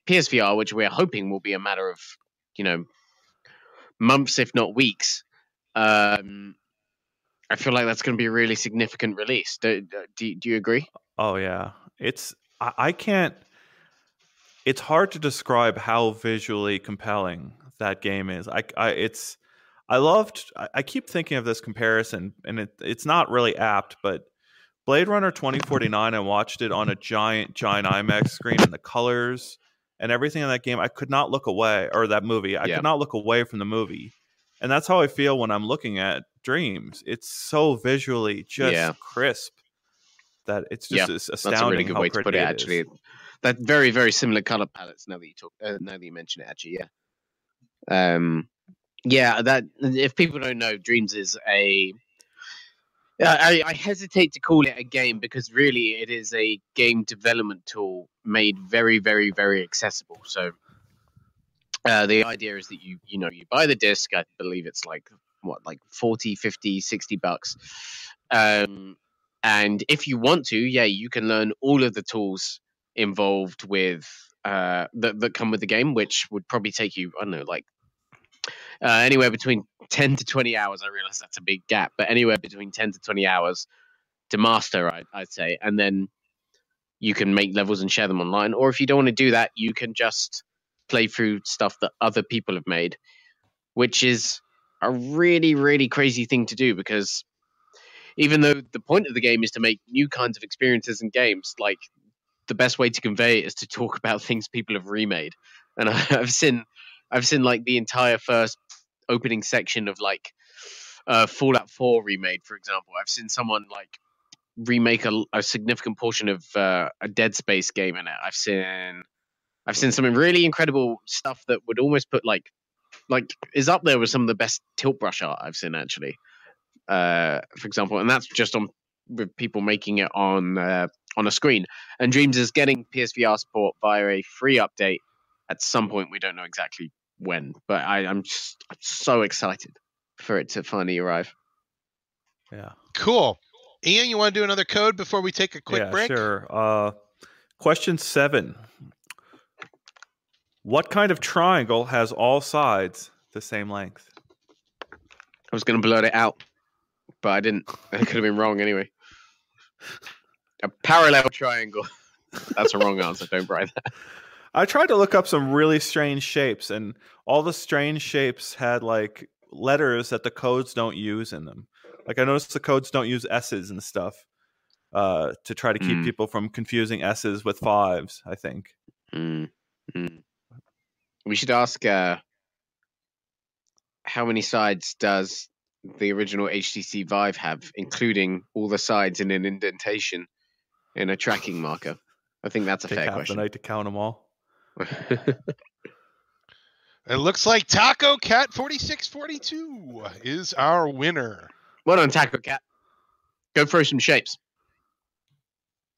S3: PSVR, which we're hoping will be a matter of you know months, if not weeks. Um, I feel like that's going to be a really significant release. Do, do, do you agree?
S2: Oh yeah, it's I, I can't. It's hard to describe how visually compelling that game is. I, I it's I loved. I, keep thinking of this comparison, and it, it's not really apt, but Blade Runner twenty forty nine. I watched it on a giant, giant IMAX screen, and the colors and everything in that game. I could not look away, or that movie. I
S3: Yeah.
S2: could not look away from the movie, and that's how I feel when I'm looking at Dreams. It's so visually just
S3: Yeah.
S2: crisp that it's
S3: Yeah,
S2: just as
S3: That's a
S2: astounding
S3: really good
S2: how
S3: way to put it.
S2: is.
S3: Actually, that very very similar color palettes. Now that you talk, uh, now that you mention it, actually, yeah. Um, yeah. That if people don't know, Dreams is a. I, I hesitate to call it a game because really it is a game development tool made very, very, very accessible. So uh, the idea is that you you know you buy the disc. I believe it's like what like 40, 50, 60 bucks. Um, and if you want to, yeah, you can learn all of the tools involved with uh, that that come with the game, which would probably take you I don't know like uh, anywhere between 10 to 20 hours. I realize that's a big gap, but anywhere between 10 to 20 hours to master, I, I'd say. And then you can make levels and share them online. Or if you don't want to do that, you can just play through stuff that other people have made, which is a really, really crazy thing to do because even though the point of the game is to make new kinds of experiences and games, like the best way to convey it is to talk about things people have remade. And I've seen I've seen like the entire first opening section of like uh, Fallout 4 remade, for example. I've seen someone like remake a, a significant portion of uh, a Dead Space game in it. I've seen I've seen some really incredible stuff that would almost put like like is up there with some of the best tilt brush art I've seen actually. Uh, for example, and that's just on with people making it on uh, on a screen. And Dreams is getting PSVR support via a free update at some point. We don't know exactly when, but I, I'm just I'm so excited for it to finally arrive.
S2: Yeah.
S1: Cool. Ian, you want to do another code before we take a quick
S2: yeah,
S1: break?
S2: Sure. Uh, question seven. What kind of triangle has all sides the same length?
S3: I was going to blurt it out, but I didn't. I could have been wrong anyway. A parallel triangle. That's a wrong answer. Don't write that.
S2: I tried to look up some really strange shapes, and all the strange shapes had like letters that the codes don't use in them. Like I noticed the codes don't use S's and stuff uh, to try to keep
S3: Hmm.
S2: people from confusing S's with fives. I think.
S3: Mm, mm. We should ask uh, how many sides does the original HTC Vive have, including all the sides in an indentation in a tracking marker? I think that's a
S2: Take
S3: fair
S2: half the night to count them all.
S1: It looks like Taco Cat 4642 is our winner.
S3: well done, Taco Cat. Go throw some shapes.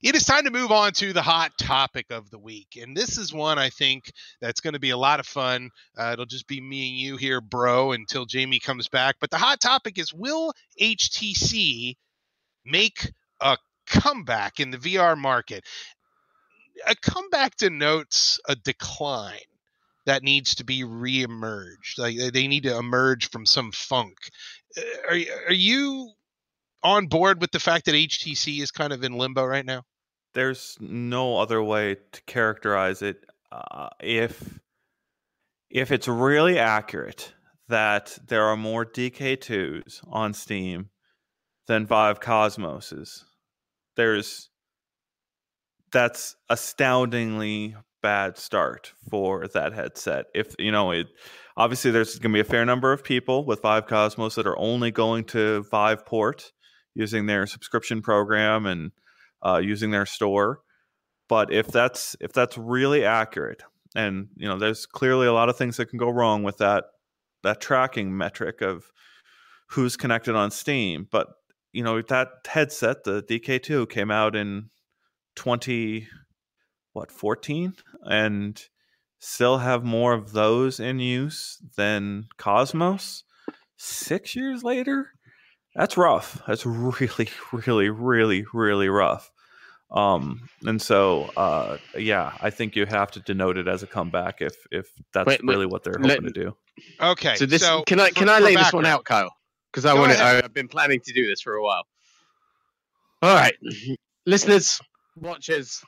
S1: It is time to move on to the hot topic of the week. And this is one I think that's going to be a lot of fun. Uh, it'll just be me and you here, bro, until Jamie comes back. But the hot topic is will HTC make a comeback in the VR market? A comeback denotes a decline that needs to be reemerged. Like they need to emerge from some funk. Uh, Are, are you on board with the fact that HTC is kind of in limbo right now?
S2: there's no other way to characterize it uh, if if it's really accurate that there are more DK2s on Steam than Vive Cosmoses. There's that's astoundingly bad start for that headset. If you know it obviously there's going to be a fair number of people with Vive Cosmos that are only going to Viveport using their subscription program and uh, using their store. But if that's if that's really accurate, and you know, there's clearly a lot of things that can go wrong with that that tracking metric of who's connected on Steam. But you know, that headset, the DK2, came out in twenty what 14 and still have more of those in use than Cosmos 6 years later. That's rough. That's really really really really rough. Um, and so, uh, yeah, I think you have to denote it as a comeback if if that's
S3: Wait, wait,
S2: really what they're
S3: let-
S2: hoping to do.
S1: Okay.
S3: So this
S1: so
S3: can I
S1: for-
S3: can I
S1: for
S3: lay this one
S1: background-
S3: out, Kyle? Because I want
S1: ahead.
S3: to. I've been planning to do this for a while. All right, listeners, watchers,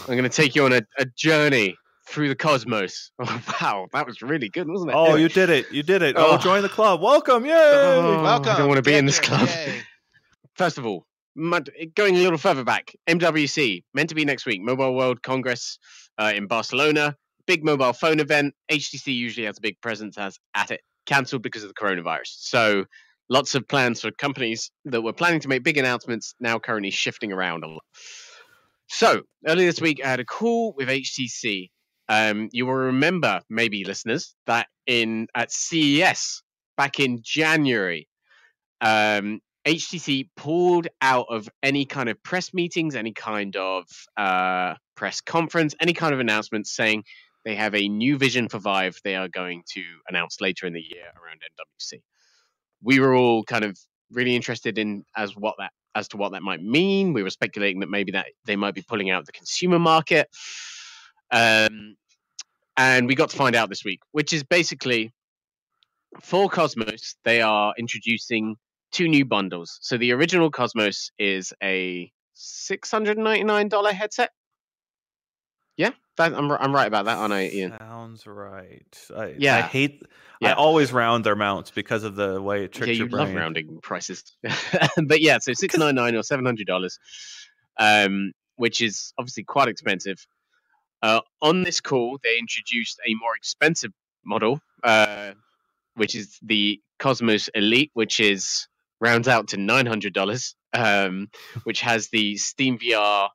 S3: I'm going to take you on a, a journey through the cosmos. Oh, wow, that was really good, wasn't it?
S2: Oh,
S3: Anyway.
S2: you did it! You did it! Oh,
S3: Oh.
S2: join the club! Welcome! Yay!
S3: Oh.
S1: Welcome.
S3: I don't wanna be
S1: Get
S3: in this club.
S1: yay.
S3: First of all, going a little further back, MWC meant to be next week, Mobile World Congress uh, in Barcelona, big mobile phone event. HTC usually has a big presence as at it, cancelled because of the coronavirus. So lots of plans for companies that were planning to make big announcements now currently shifting around a lot. So earlier this week, I had a call with HTC. Um, you will remember, maybe listeners, that in at CES back in January, um, HTC pulled out of any kind of press meetings, any kind of uh, press conference, any kind of announcements saying they have a new vision for Vive they are going to announce later in the year around MWC. We were all kind of really interested in as what that as to what that might mean. We were speculating that maybe that they might be pulling out the consumer market. Um, and we got to find out this week, which is basically for Cosmos, they are introducing two new bundles. So the original Cosmos is a six hundred ninety nine dollar headset. Yeah, that, I'm I'm right about that, aren't I, Ian?
S2: Sounds right. I,
S3: yeah, I
S2: hate.
S3: Yeah.
S2: I always round their mounts because of the way it tricks
S3: yeah,
S2: your
S3: you
S2: brain.
S3: love rounding prices, but yeah, so six ninety nine or seven hundred dollars, um, which is obviously quite expensive. Uh, on this call, they introduced a more expensive model, uh, which is the Cosmos Elite, which is rounds out to nine hundred dollars, um, which has the Steam VR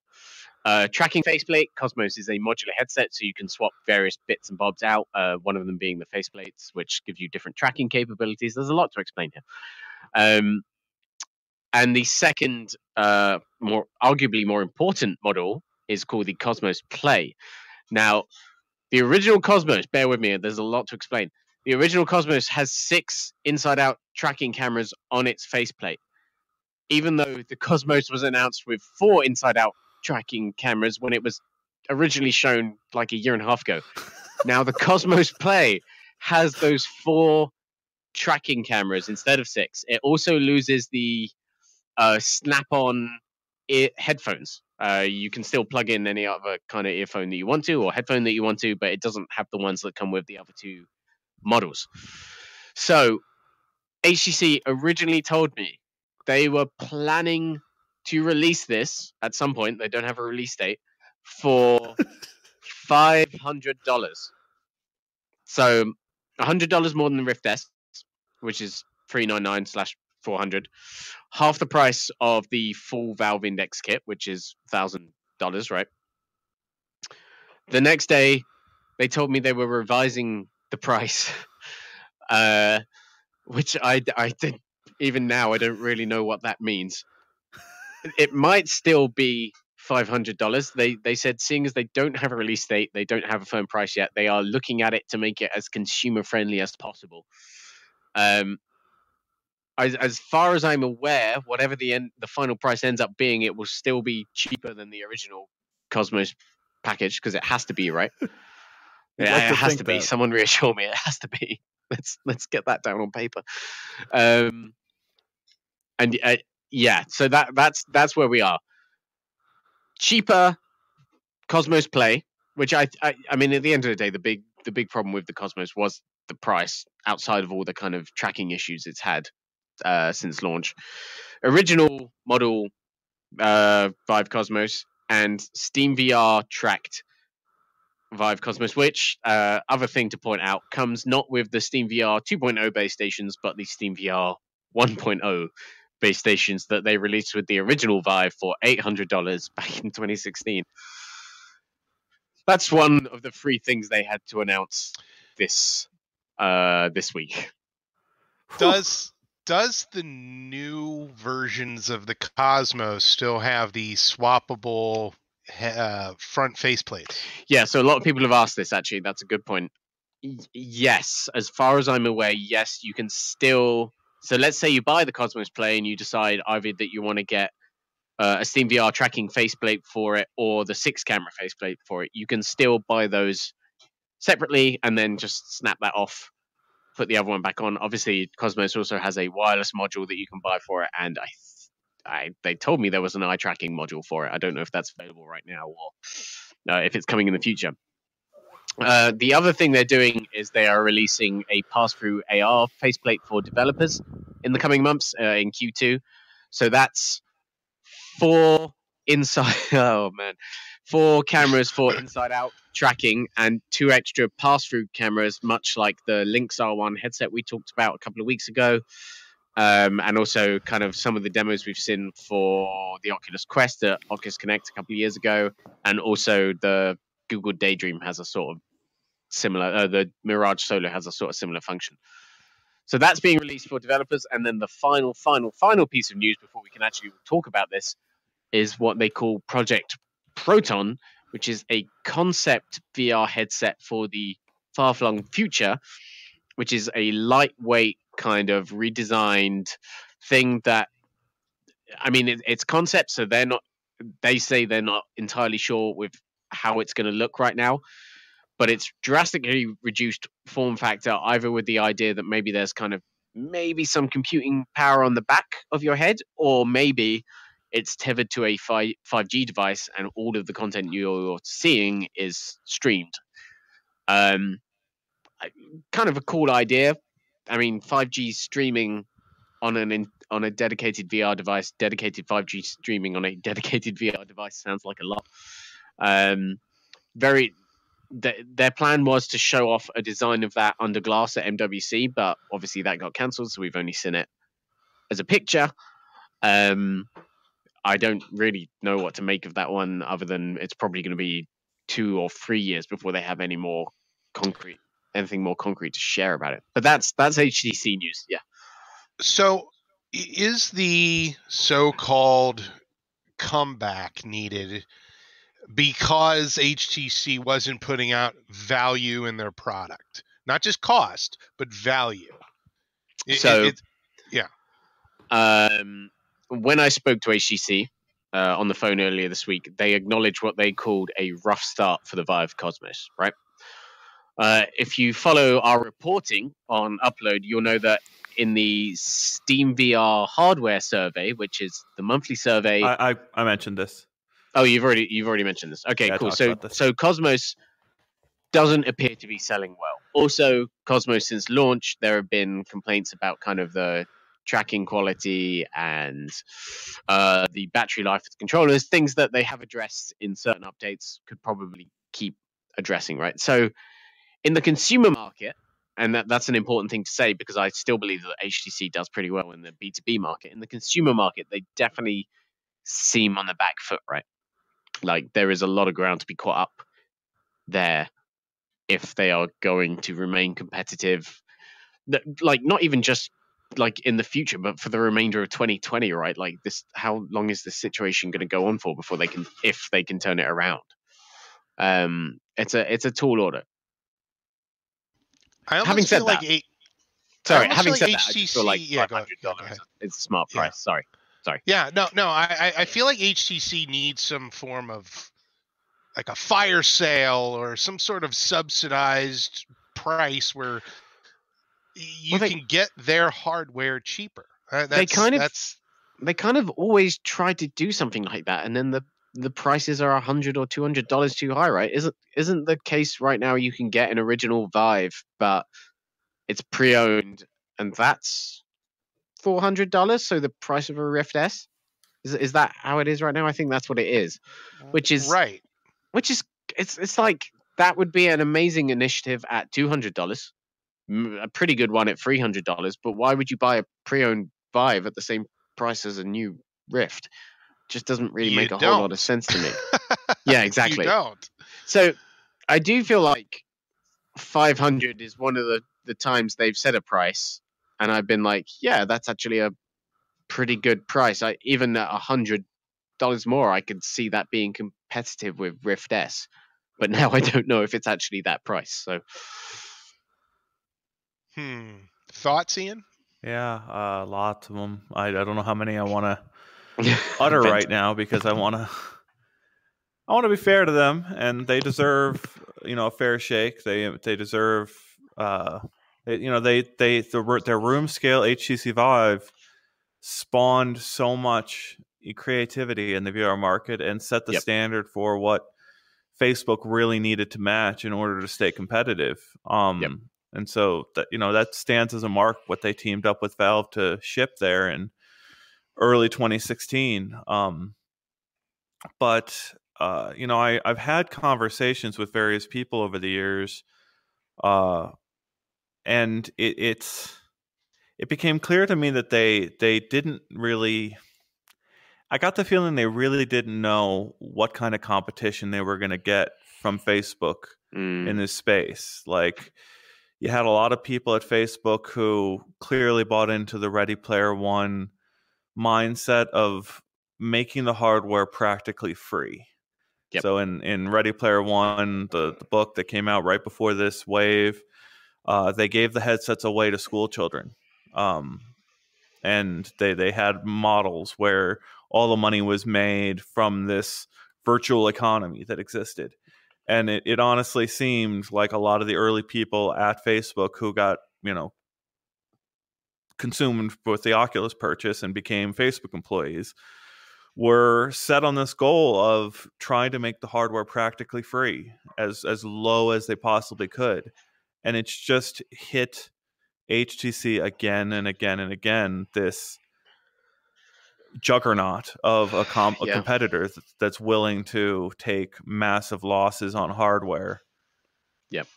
S3: uh, tracking faceplate. Cosmos is a modular headset, so you can swap various bits and bobs out. Uh, one of them being the faceplates, which give you different tracking capabilities. There's a lot to explain here. Um, and the second, uh, more arguably more important model is called the Cosmos Play. Now, the original Cosmos, bear with me, there's a lot to explain. The original Cosmos has six inside out tracking cameras on its faceplate. Even though the Cosmos was announced with four inside out tracking cameras when it was originally shown like a year and a half ago. now, the Cosmos Play has those four tracking cameras instead of six. It also loses the uh, snap on ear- headphones. Uh, you can still plug in any other kind of earphone that you want to or headphone that you want to, but it doesn't have the ones that come with the other two models. So, HTC originally told me they were planning to release this at some point. They don't have a release date for five hundred dollars. So, hundred dollars more than the Rift S, which is three nine nine slash four hundred. Half the price of the full Valve Index kit, which is thousand dollars, right? The next day, they told me they were revising the price, uh, which I I did even now I don't really know what that means. It might still be five hundred dollars. They they said seeing as they don't have a release date, they don't have a firm price yet. They are looking at it to make it as consumer friendly as possible. Um, as, as far as I'm aware, whatever the end the final price ends up being, it will still be cheaper than the original Cosmos package because it has to be right. Yeah,
S2: like
S3: it has to be.
S2: that.
S3: Someone reassure me it has to be. Let's let's get that down on paper. Um, and uh, yeah, so that that's that's where we are. Cheaper Cosmos Play, which I, I I mean at the end of the day, the big the big problem with the Cosmos was the price. Outside of all the kind of tracking issues it's had uh, since launch, original model uh, Vive Cosmos and Steam VR tracked Vive Cosmos, which uh, other thing to point out comes not with the Steam VR 2.0 base stations, but the Steam VR 1.0 base stations that they released with the original Vive for $800 back in 2016. That's one of the three things they had to announce this uh, this week.
S1: Does does the new versions of the Cosmos still have the swappable uh, front faceplates.
S3: Yeah, so a lot of people have asked this. Actually, that's a good point. Y- yes, as far as I'm aware, yes, you can still. So let's say you buy the Cosmos Play and you decide either that you want to get uh, a Steam VR tracking faceplate for it or the six camera faceplate for it. You can still buy those separately and then just snap that off, put the other one back on. Obviously, Cosmos also has a wireless module that you can buy for it, and I. I, they told me there was an eye tracking module for it. I don't know if that's available right now or uh, if it's coming in the future. Uh, the other thing they're doing is they are releasing a pass-through AR faceplate for developers in the coming months uh, in Q2. So that's four inside. Oh man, four cameras for inside-out tracking and two extra pass-through cameras, much like the Lynx R1 headset we talked about a couple of weeks ago. Um, and also kind of some of the demos we've seen for the Oculus Quest at Oculus Connect a couple of years ago, and also the Google Daydream has a sort of similar. Uh, the Mirage Solo has a sort of similar function. So that's being released for developers, and then the final, final, final piece of news before we can actually talk about this is what they call Project Proton, which is a concept VR headset for the far-flung future, which is a lightweight kind of redesigned thing that I mean it, it's concept, so they're not. They say they're not entirely sure with how it's going to look right now, but it's drastically reduced form factor. Either with the idea that maybe there's kind of maybe some computing power on the back of your head, or maybe it's tethered to a 5, 5G device and all of the content you're seeing is streamed. Um, kind of a cool idea. I mean, 5G streaming on an in, on a dedicated VR device, dedicated 5G streaming on a dedicated VR device sounds like a lot. Um, very. Th- their plan was to show off a design of that under glass at MWC, but obviously that got cancelled, so we've only seen it as a picture. Um, I don't really know what to make of that one, other than it's probably going to be two or three years before they have any more concrete, anything more concrete to share about it. But that's that's HTC news. Yeah.
S1: So, is the so-called comeback needed because HTC wasn't putting out value in their product, not just cost, but value? It- it-
S3: So-
S1: it-
S3: Um, when I spoke to HTC uh, on the phone earlier this week, they acknowledged what they called a rough start for the Vive Cosmos. Right. Uh, if you follow our reporting on Upload, you'll know that in the Steam VR hardware survey, which is the monthly survey.
S2: I, I, I mentioned this.
S3: Oh, you've already you've already mentioned this. Okay,
S2: Yeah,
S3: cool. So so Cosmos doesn't appear to be selling well. Also, Cosmos since launch, there have been complaints about kind of the tracking quality and uh, the battery life of the controllers, things that they have addressed in certain updates could probably keep addressing, right? So in the consumer market, and that, that's an important thing to say because I still believe that HTC does pretty well in the B2B market. In the consumer market, they definitely seem on the back foot, right? Like there is a lot of ground to be caught up there if they are going to remain competitive. Like not even just like in the future, but for the remainder of 2020, right? Like this, how long is this situation going to go on for before they can, if they can turn it around? Um, it's a it's a tall order.
S1: I
S3: Having said
S1: feel like
S3: that-
S1: a-
S3: Sorry, having said
S1: like
S3: that, I just feel like
S1: yeah, go ahead. go ahead.
S3: is a smart
S1: Yeah.
S3: price. Sorry.
S1: Yeah, no, no. I, I- feel like HTC needs some form of like a fire sale or some sort of subsidized price where you
S3: Well, they-
S1: can get their hardware cheaper. Uh,
S3: They kind of-
S1: that's
S3: they kind of always try to do something like that, and then the the prices are a hundred or two hundred dollars too high, right? Isn't isn't the case right now? You can get an original Vive, but it's pre-owned, and that's four hundred dollars. So the price of a Rift S is is that how it is right now? I think that's what it is. Which is-
S1: right.
S3: Which is it's it's like that would be an amazing initiative at two hundred dollars, a pretty good one at three hundred dollars. But why would you buy a pre-owned Vive at the same price as a new Rift? Just doesn't really
S1: You
S3: make a whole lot of sense to me. yeah, exactly.
S1: You don't.
S3: So I do feel like 500 is one of the, the times they've set a price, and I've been like, yeah, that's actually a pretty good price. I even at a $100 more, I could see that being competitive with Rift S. But now I don't know if it's actually that price. So,
S1: Hmm. Thoughts, Ian?
S2: Yeah, uh, lots of them. I, I don't know how many I want to utter right now because I want to. I want to be fair to them, and they deserve, you know, a fair shake. They they deserve, uh, they- you know, they they the, their room scale HTC Vive spawned so much creativity in the VR market and set the
S3: Yep.
S2: standard for what Facebook really needed to match in order to stay competitive. Um,
S3: Yep.
S2: and so that you know that stands as a mark what they teamed up with Valve to ship there in early 2016. Um, but uh, you know, I I've had conversations with various people over the years, uh, and it, it's it became clear to me that they they didn't really. I got the feeling they really didn't know what kind of competition they were going to get from Facebook
S3: Mm,
S2: in this space. Like you had a lot of people at Facebook who clearly bought into the Ready Player One mindset of making the hardware practically free.
S3: Yep.
S2: So in in Ready Player One, the, the book that came out right before this wave, uh, they gave the headsets away to school children. Um, and they they had models where all the money was made from this virtual economy that existed and it, it honestly seemed like a lot of the early people at facebook who got you know consumed with the oculus purchase and became facebook employees were set on this goal of trying to make the hardware practically free as as low as they possibly could and it's just hit htc again and again and again this juggernaut of a, com- a competitor th- that's willing to take massive losses on hardware.
S3: Yep.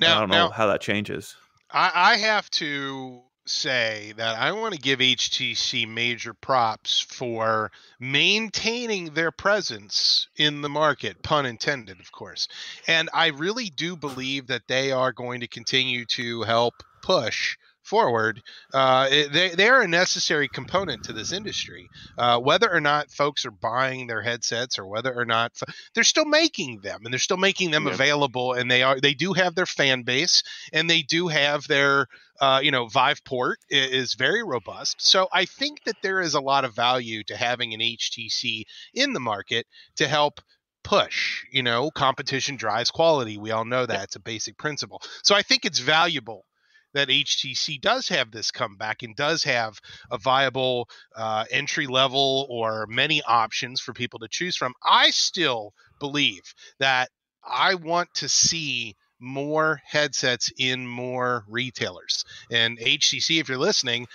S1: Now-
S2: I don't
S1: now-
S2: know how that changes.
S1: I, I have to say that I want to give HTC major props for maintaining their presence in the market, pun intended, of course. And I really do believe that they are going to continue to help push forward. Uh, it- they, they are a necessary component to this industry. Uh, whether or not folks are buying their headsets or whether or not they're still making them and they're still making them available and they are they do have their fan base and they do have their uh, you know Viveport is very robust. So I think that there is a lot of value to having an HTC in the market to help push. You know, competition drives quality. We all know that it's a basic principle. So I think it's valuable that HTC does have this comeback and does have a viable uh, entry level or many options for people to choose from. I still believe that I want to see more headsets in more retailers. And HTC, if you're listening,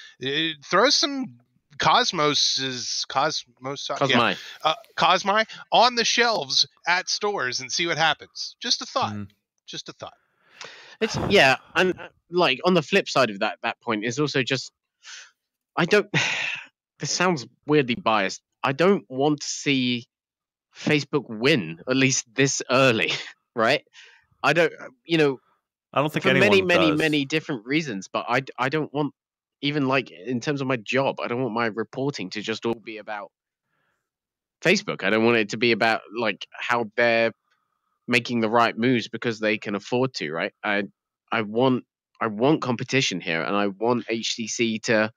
S1: throw some Cosmos is Cosmos yeah,
S3: Cosmi.
S1: uh, Cosmi on the shelves at stores and see what happens. Just a thought.
S2: Mhm.
S1: Just a thought.
S3: It's yeah, and uh, like on the flip side of that that point is also just I don't. This sounds weirdly biased. I don't want to see Facebook win at least this early, right? I don't, uh, you know,
S2: I don't think
S3: for many, many,
S2: does.
S3: many different reasons. But I, I don't want even like in terms of my job, I don't want my reporting to just all be about Facebook. I don't want it to be about like how they're making the right moves because they can afford to, right? I, I want, I want competition here, and I want HTC to,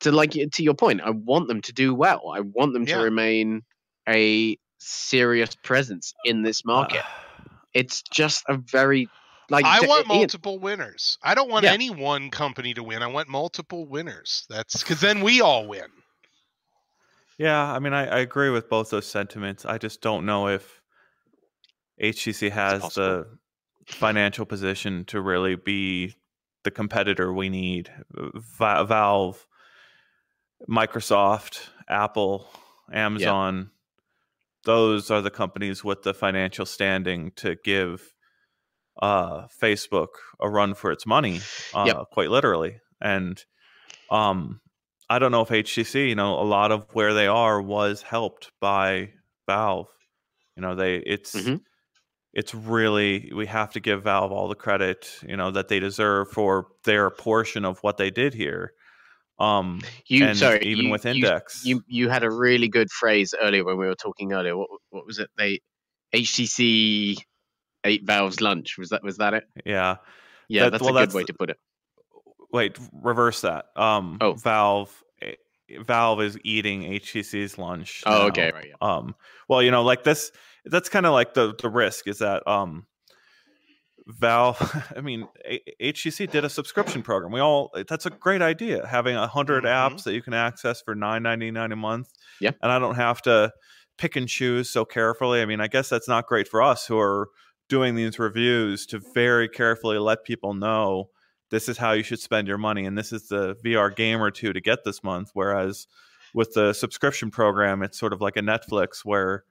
S3: to like to your point, I want them to do well. I want them to remain a serious presence in this market.
S2: Uh,
S3: it's just a very like
S1: I
S3: d-
S1: want
S3: Ian-
S1: multiple winners. I don't want
S3: Yeah.
S1: any one company to win. I want multiple winners. That's because then we all win.
S2: yeah, I mean, I, I agree with both those sentiments. I just don't know if HTC has the financial position to really be the competitor we need. Va- Valve, Microsoft, Apple, Amazon, those are the companies with the financial standing to give uh, Facebook a run for its money, uh,
S3: Yep.
S2: quite literally. And um, I don't know if HTC, you know, a lot of where they are was helped by Valve. You know, they it's
S3: Mhm.
S2: It's really we have to give Valve all the credit, you know, that they deserve for their portion of what they did here. Um,
S3: You sorry,
S2: even
S3: you-
S2: with index,
S3: You you had a really good phrase earlier when we were talking earlier. What what was it? They HTC ate Valve's lunch. Was that was that it?
S2: yeah.
S3: Yeah,
S2: That-
S3: that's
S2: well,
S3: a good
S2: that's
S3: way to put it.
S2: Wait, reverse that. Um,
S3: Oh.
S2: Valve, eh, Valve is eating HTC's lunch.
S3: Oh,
S2: now.
S3: okay, right. Yeah.
S2: Um, well, you know, like this, that's kind of like the the risk is that um, Valve. I mean, HTC did a subscription program. We all that's a great idea. Having a 100
S1: Mhm.
S2: apps that you can access for nine ninety nine a month.
S3: Yeah.
S2: and I don't have to pick and choose so carefully. I mean, I guess that's not great for us who are doing these reviews to very carefully let people know this is how you should spend your money and this is the VR game or two to get this month whereas with the subscription program it's sort of like a Netflix where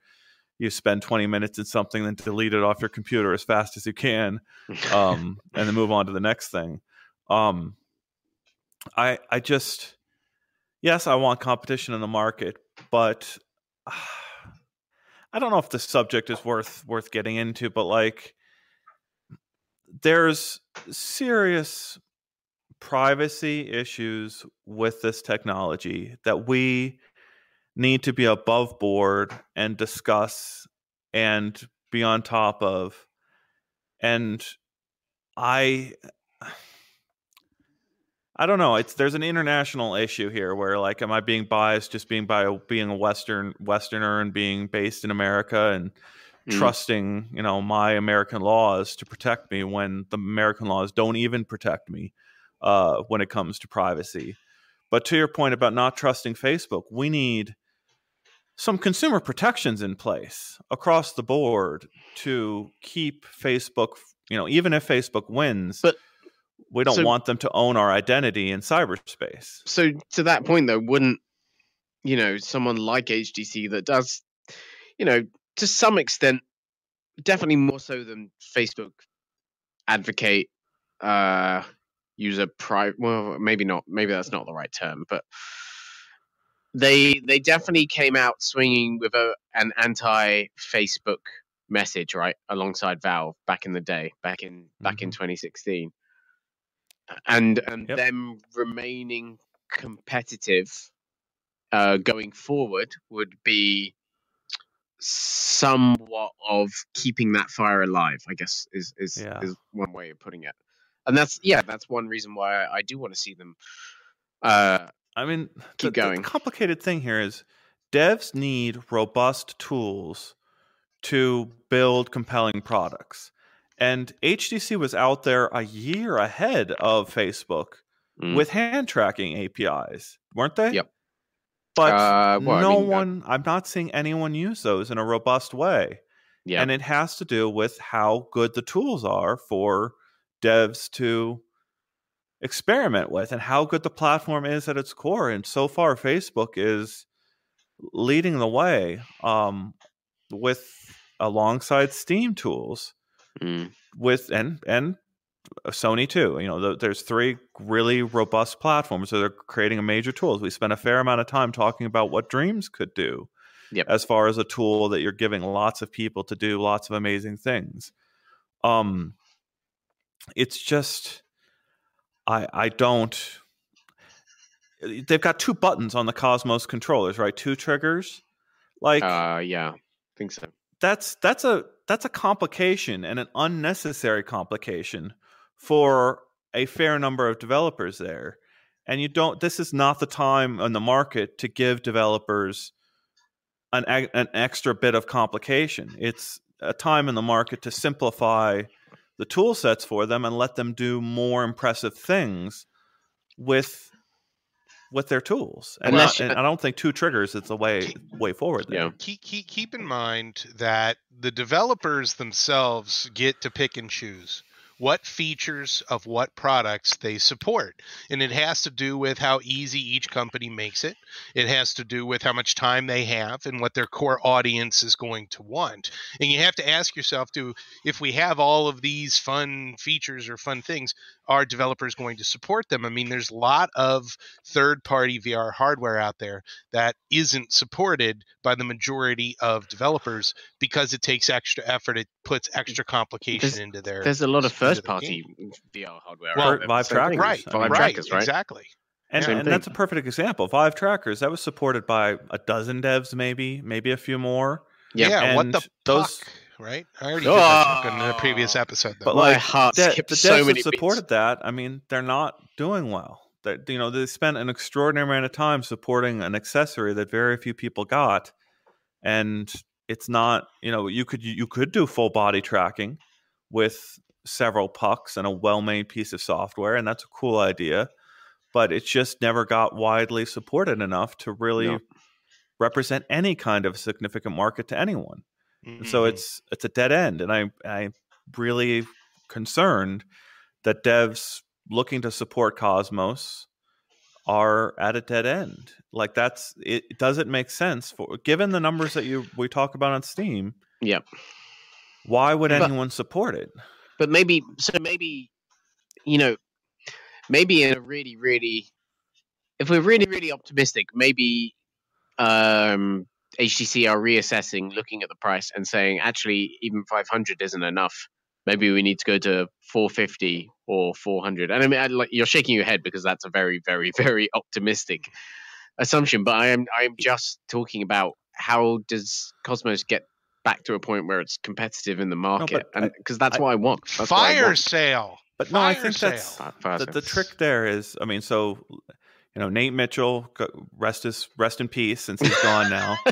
S2: you spend 20 minutes in something then delete it off your computer as fast as you can um, and then move on to the next thing. Um, I I just yes I want competition in the market but I don't know if the subject is worth worth getting into but like there's serious privacy issues with this technology that we need to be above board and discuss and be on top of and i i don't know it's there's an international issue here where like am i being biased just being by being a western westerner and being based in america and
S3: Mm.
S2: trusting you know my american laws to protect me when the american laws don't even protect me uh, when it comes to privacy but to your point about not trusting facebook we need some consumer protections in place across the board to keep facebook you know even if facebook wins
S3: But-
S2: we don't
S3: so-
S2: want them to own our identity in cyberspace.
S3: So to that point though, wouldn't you know someone like HTC that does, you know, to some extent, definitely more so than Facebook, advocate uh user pri well maybe not maybe that's not the right term but they they definitely came out swinging with a an anti facebook message right alongside valve back in the day back in back in 2016 and and
S2: Yep.
S3: them remaining competitive uh going forward would be somewhat of keeping that fire alive i guess is is
S2: Yeah.
S3: is one way of putting it and that's yeah that's one reason why i, I do want to see them uh
S2: I mean,
S3: Keep
S2: the, the complicated thing here is devs need robust tools to build compelling products. And HTC was out there a year ahead of Facebook
S3: Mm.
S2: with hand tracking APIs, weren't they?
S3: Yep.
S2: But
S3: Uh, well, I
S2: no
S3: mean, uh,
S2: one, I'm not seeing anyone use those in a robust way.
S3: yeah
S2: And it has to do with how good the tools are for devs to experiment with and how good the platform is at its core. And so far, Facebook is leading the way um, with alongside Steam tools
S3: Mm.
S2: with and and Sony too. You know, th- there's three really robust platforms that are creating a major tools. We spent a fair amount of time talking about what Dreams could do,
S3: Yep.
S2: as far as a tool that you're giving lots of people to do lots of amazing things. Um, it's just, I I don't. They've got two buttons on the Cosmos controllers, right? Two triggers, like
S3: uh yeah i think so
S2: that's that's a that's a complication and an unnecessary complication for a fair number of developers there and you don't this is not the time on the market to give developers an an extra bit of complication it's a time in the market to simplify the tool sets for them and let them do more impressive things with with their tools and,
S3: Unless
S2: not- and I don't think two triggers is the way way forward there.
S3: Yeah.
S1: keep, keep keep in mind that the developers themselves get to pick and choose what features of what products they support. And it has to do with how easy each company makes it. It has to do with how much time they have and what their core audience is going to want. And you have to ask yourself do if we have all of these fun features or fun things are developers going to support them? I mean there's a lot of third party vr hardware out there that isn't supported by the majority of developers because it takes extra effort. It puts extra complication
S3: There's-
S1: into their
S3: there's a lot of first
S1: the
S3: party VR hardware
S1: Well,
S3: out
S2: Vive trackers,
S1: right,
S2: I
S3: Vive
S1: right,
S3: trackers, right
S1: exactly.
S2: And,
S3: Same
S2: and that's a perfect example. Vive Trackers that was supported by a dozen devs, maybe, maybe a few more.
S3: Yeah,
S1: Yeah, what the
S2: those-
S1: puck, right? I already did ah. that joke in the
S3: Oh.
S1: previous episode. Though.
S2: But
S3: My
S2: like
S3: heart
S2: de-
S3: skipped
S2: the
S3: so
S2: devs
S3: many
S2: that supported that, I mean, they're not doing well. That you know, they spent an extraordinary amount of time supporting an accessory that very few people got, and it's not. You know, you could you could do full body tracking with several pucks and a well-made piece of software, and that's a cool idea. But it just never got widely supported enough to really
S3: No.
S2: represent any kind of significant market to anyone. And so
S1: mm-hmm.
S2: it's it's a dead end, and I I'm really concerned that devs looking to support Cosmos are at a dead end. Like that's it doesn't make sense for given the numbers that you we talk about on Steam.
S3: Yep.
S2: Why would
S3: But-
S2: anyone support it?
S3: But maybe so maybe you know maybe in a really really if we're really really optimistic maybe um HTC are reassessing looking at the price and saying actually even 500 isn't enough. Maybe we need to go to 450 or 400 and I mean I, like you're shaking your head because that's a very very very optimistic assumption but I am I am just talking about how does Cosmos get back to a point where it's competitive in the market
S2: but
S3: and because that's
S2: I-
S3: what I want That's what I
S1: fire
S3: want.
S1: sale.
S2: But no, I think
S1: sale.
S2: that's
S3: Fi-
S2: the, the trick there is I mean, so you know, Nate Mitchell, rest his rest in peace since he's gone now.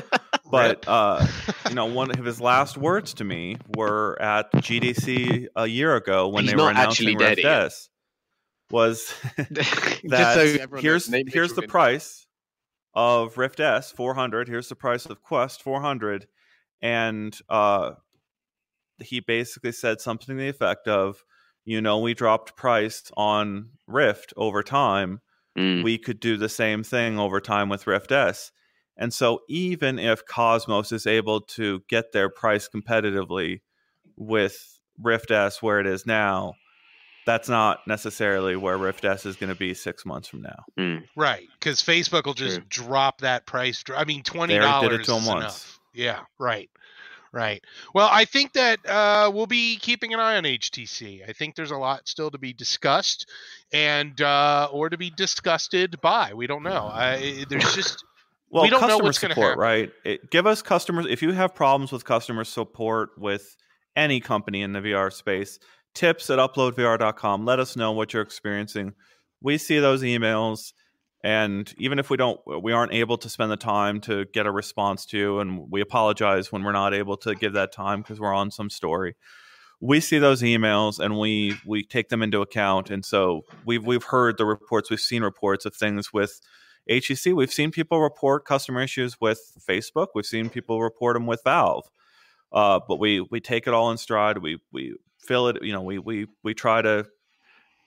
S2: But uh, you know, one of his last words to me were at GDC a year ago when
S3: He's
S2: they were
S3: actually
S2: announcing
S3: dead
S2: Rift
S3: Ian.
S2: S. Was
S3: Just
S2: that
S3: so
S2: here's here's the price of Rift S 400. Here's the price of Quest 400, and uh, he basically said something to the effect of, you know, we dropped price on Rift over time.
S3: Mm,
S2: We could do the same thing over time with Rift S. And so, even if Cosmos is able to get their price competitively with Rift S where it is now, that's not necessarily where Rift S is going to be six months from now.
S3: mm.
S1: Right, because Facebook will just
S3: True.
S1: drop that price. I mean, twenty
S2: They already
S1: dollars
S2: did it to 'em
S1: is
S2: once.
S1: enough. Yeah, right, right. Well, I think that uh, we'll be keeping an eye on HTC. I think there's a lot still to be discussed, and uh, or to be disgusted by. We don't know. I, there's just
S2: Well,
S1: We don't know
S2: customer
S1: what's gonna
S2: support,
S1: happen.
S2: right? It, give us customers if you have problems with customer support with any company in the VR space. Tips at uploadvr.com. Let us know what you're experiencing. We see those emails, and even if we don't, we aren't able to spend the time to get a response to and we apologize when we're not able to give that time because we're on some story. We see those emails and we we take them into account, and so we've we've heard the reports, we've seen reports of things with HTC, we've seen people report customer issues with Facebook. We've seen people report them with Valve. Uh, but we we take it all in stride. We we fill it. You know, we we we try to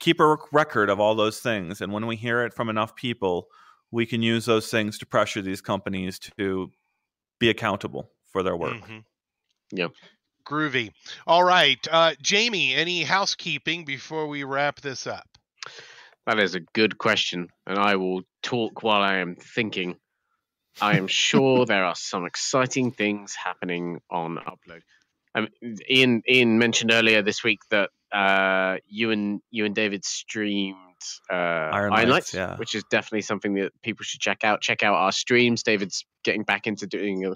S2: keep a record of all those things. And when we hear it from enough people, we can use those things to pressure these companies to be accountable for their work.
S1: mhm.
S3: Yep.
S1: groovy. All right, uh, Jamie. Any housekeeping before we wrap this up?
S3: That is a good question, and I will talk while I am thinking. I am sure there are some exciting things happening on Upload. Um, Ian Ian mentioned earlier this week that uh, you and you and David streamed uh, Iron,
S2: Lights,
S3: Lights,
S2: yeah.
S3: which is definitely something that people should check out. Check out our streams. David's getting back into doing a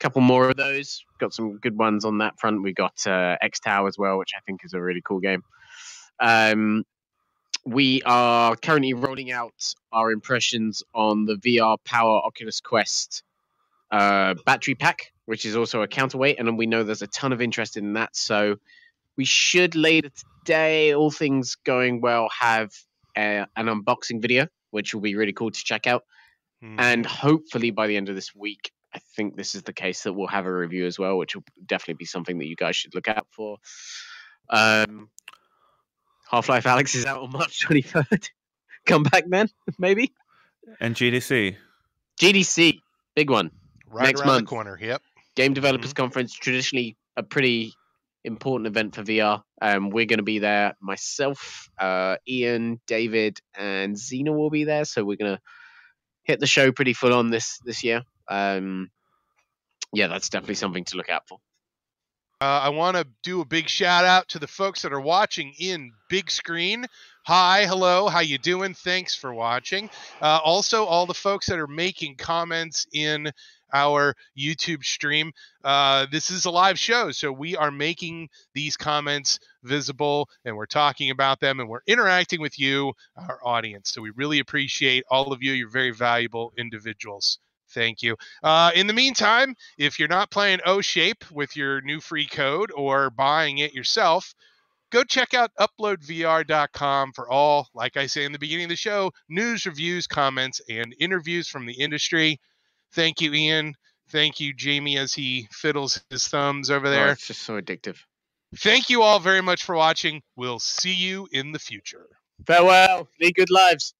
S3: couple more of those. Got some good ones on that front. We got uh, X Tower as well, which I think is a really cool game. Um, we are currently rolling out our impressions on the VR Power Oculus Quest uh, battery pack, which is also a counterweight, and we know there's a ton of interest in that. So we should later today, all things going well, have a, an unboxing video, which will be really cool to check out.
S1: Mhm.
S3: And hopefully by the end of this week, I think this is the case that we'll have a review as well, which will definitely be something that you guys should look out for. Um, Half Life Alyx is out on March 23rd. Come back, man, maybe.
S2: And GDC.
S3: GDC, big one.
S1: right
S3: next
S1: around
S3: month.
S1: the corner. Yep.
S3: Game Developers Conference, traditionally a pretty important event for VR. Um, we're going to be there. Myself, uh, Ian, David, and Xena will be there. So we're going to hit the show pretty full on this this year. Um, yeah, that's definitely something to look out for.
S1: Uh, I want to do a big shout out to the folks that are watching in Bigscreen. Hi, hello, how you doing? Thanks for watching. Uh, also, all the folks that are making comments in our YouTube stream. Uh, this is a live show, so we are making these comments visible and we're talking about them and we're interacting with you, our audience. So we really appreciate all of you. You're very valuable individuals. Thank you. Uh, in the meantime, if you're not playing OhShape with your new free code or buying it yourself, go check out uploadvr.com for all, like I say in the beginning of the show, news, reviews, comments, and interviews from the industry. Thank you, Ian. Thank you, Jamie, as he fiddles his thumbs over
S3: Oh,
S1: there.
S3: it's just so addictive.
S1: Thank you all very much for watching. We'll see you in the future.
S3: Farewell. Lead good lives.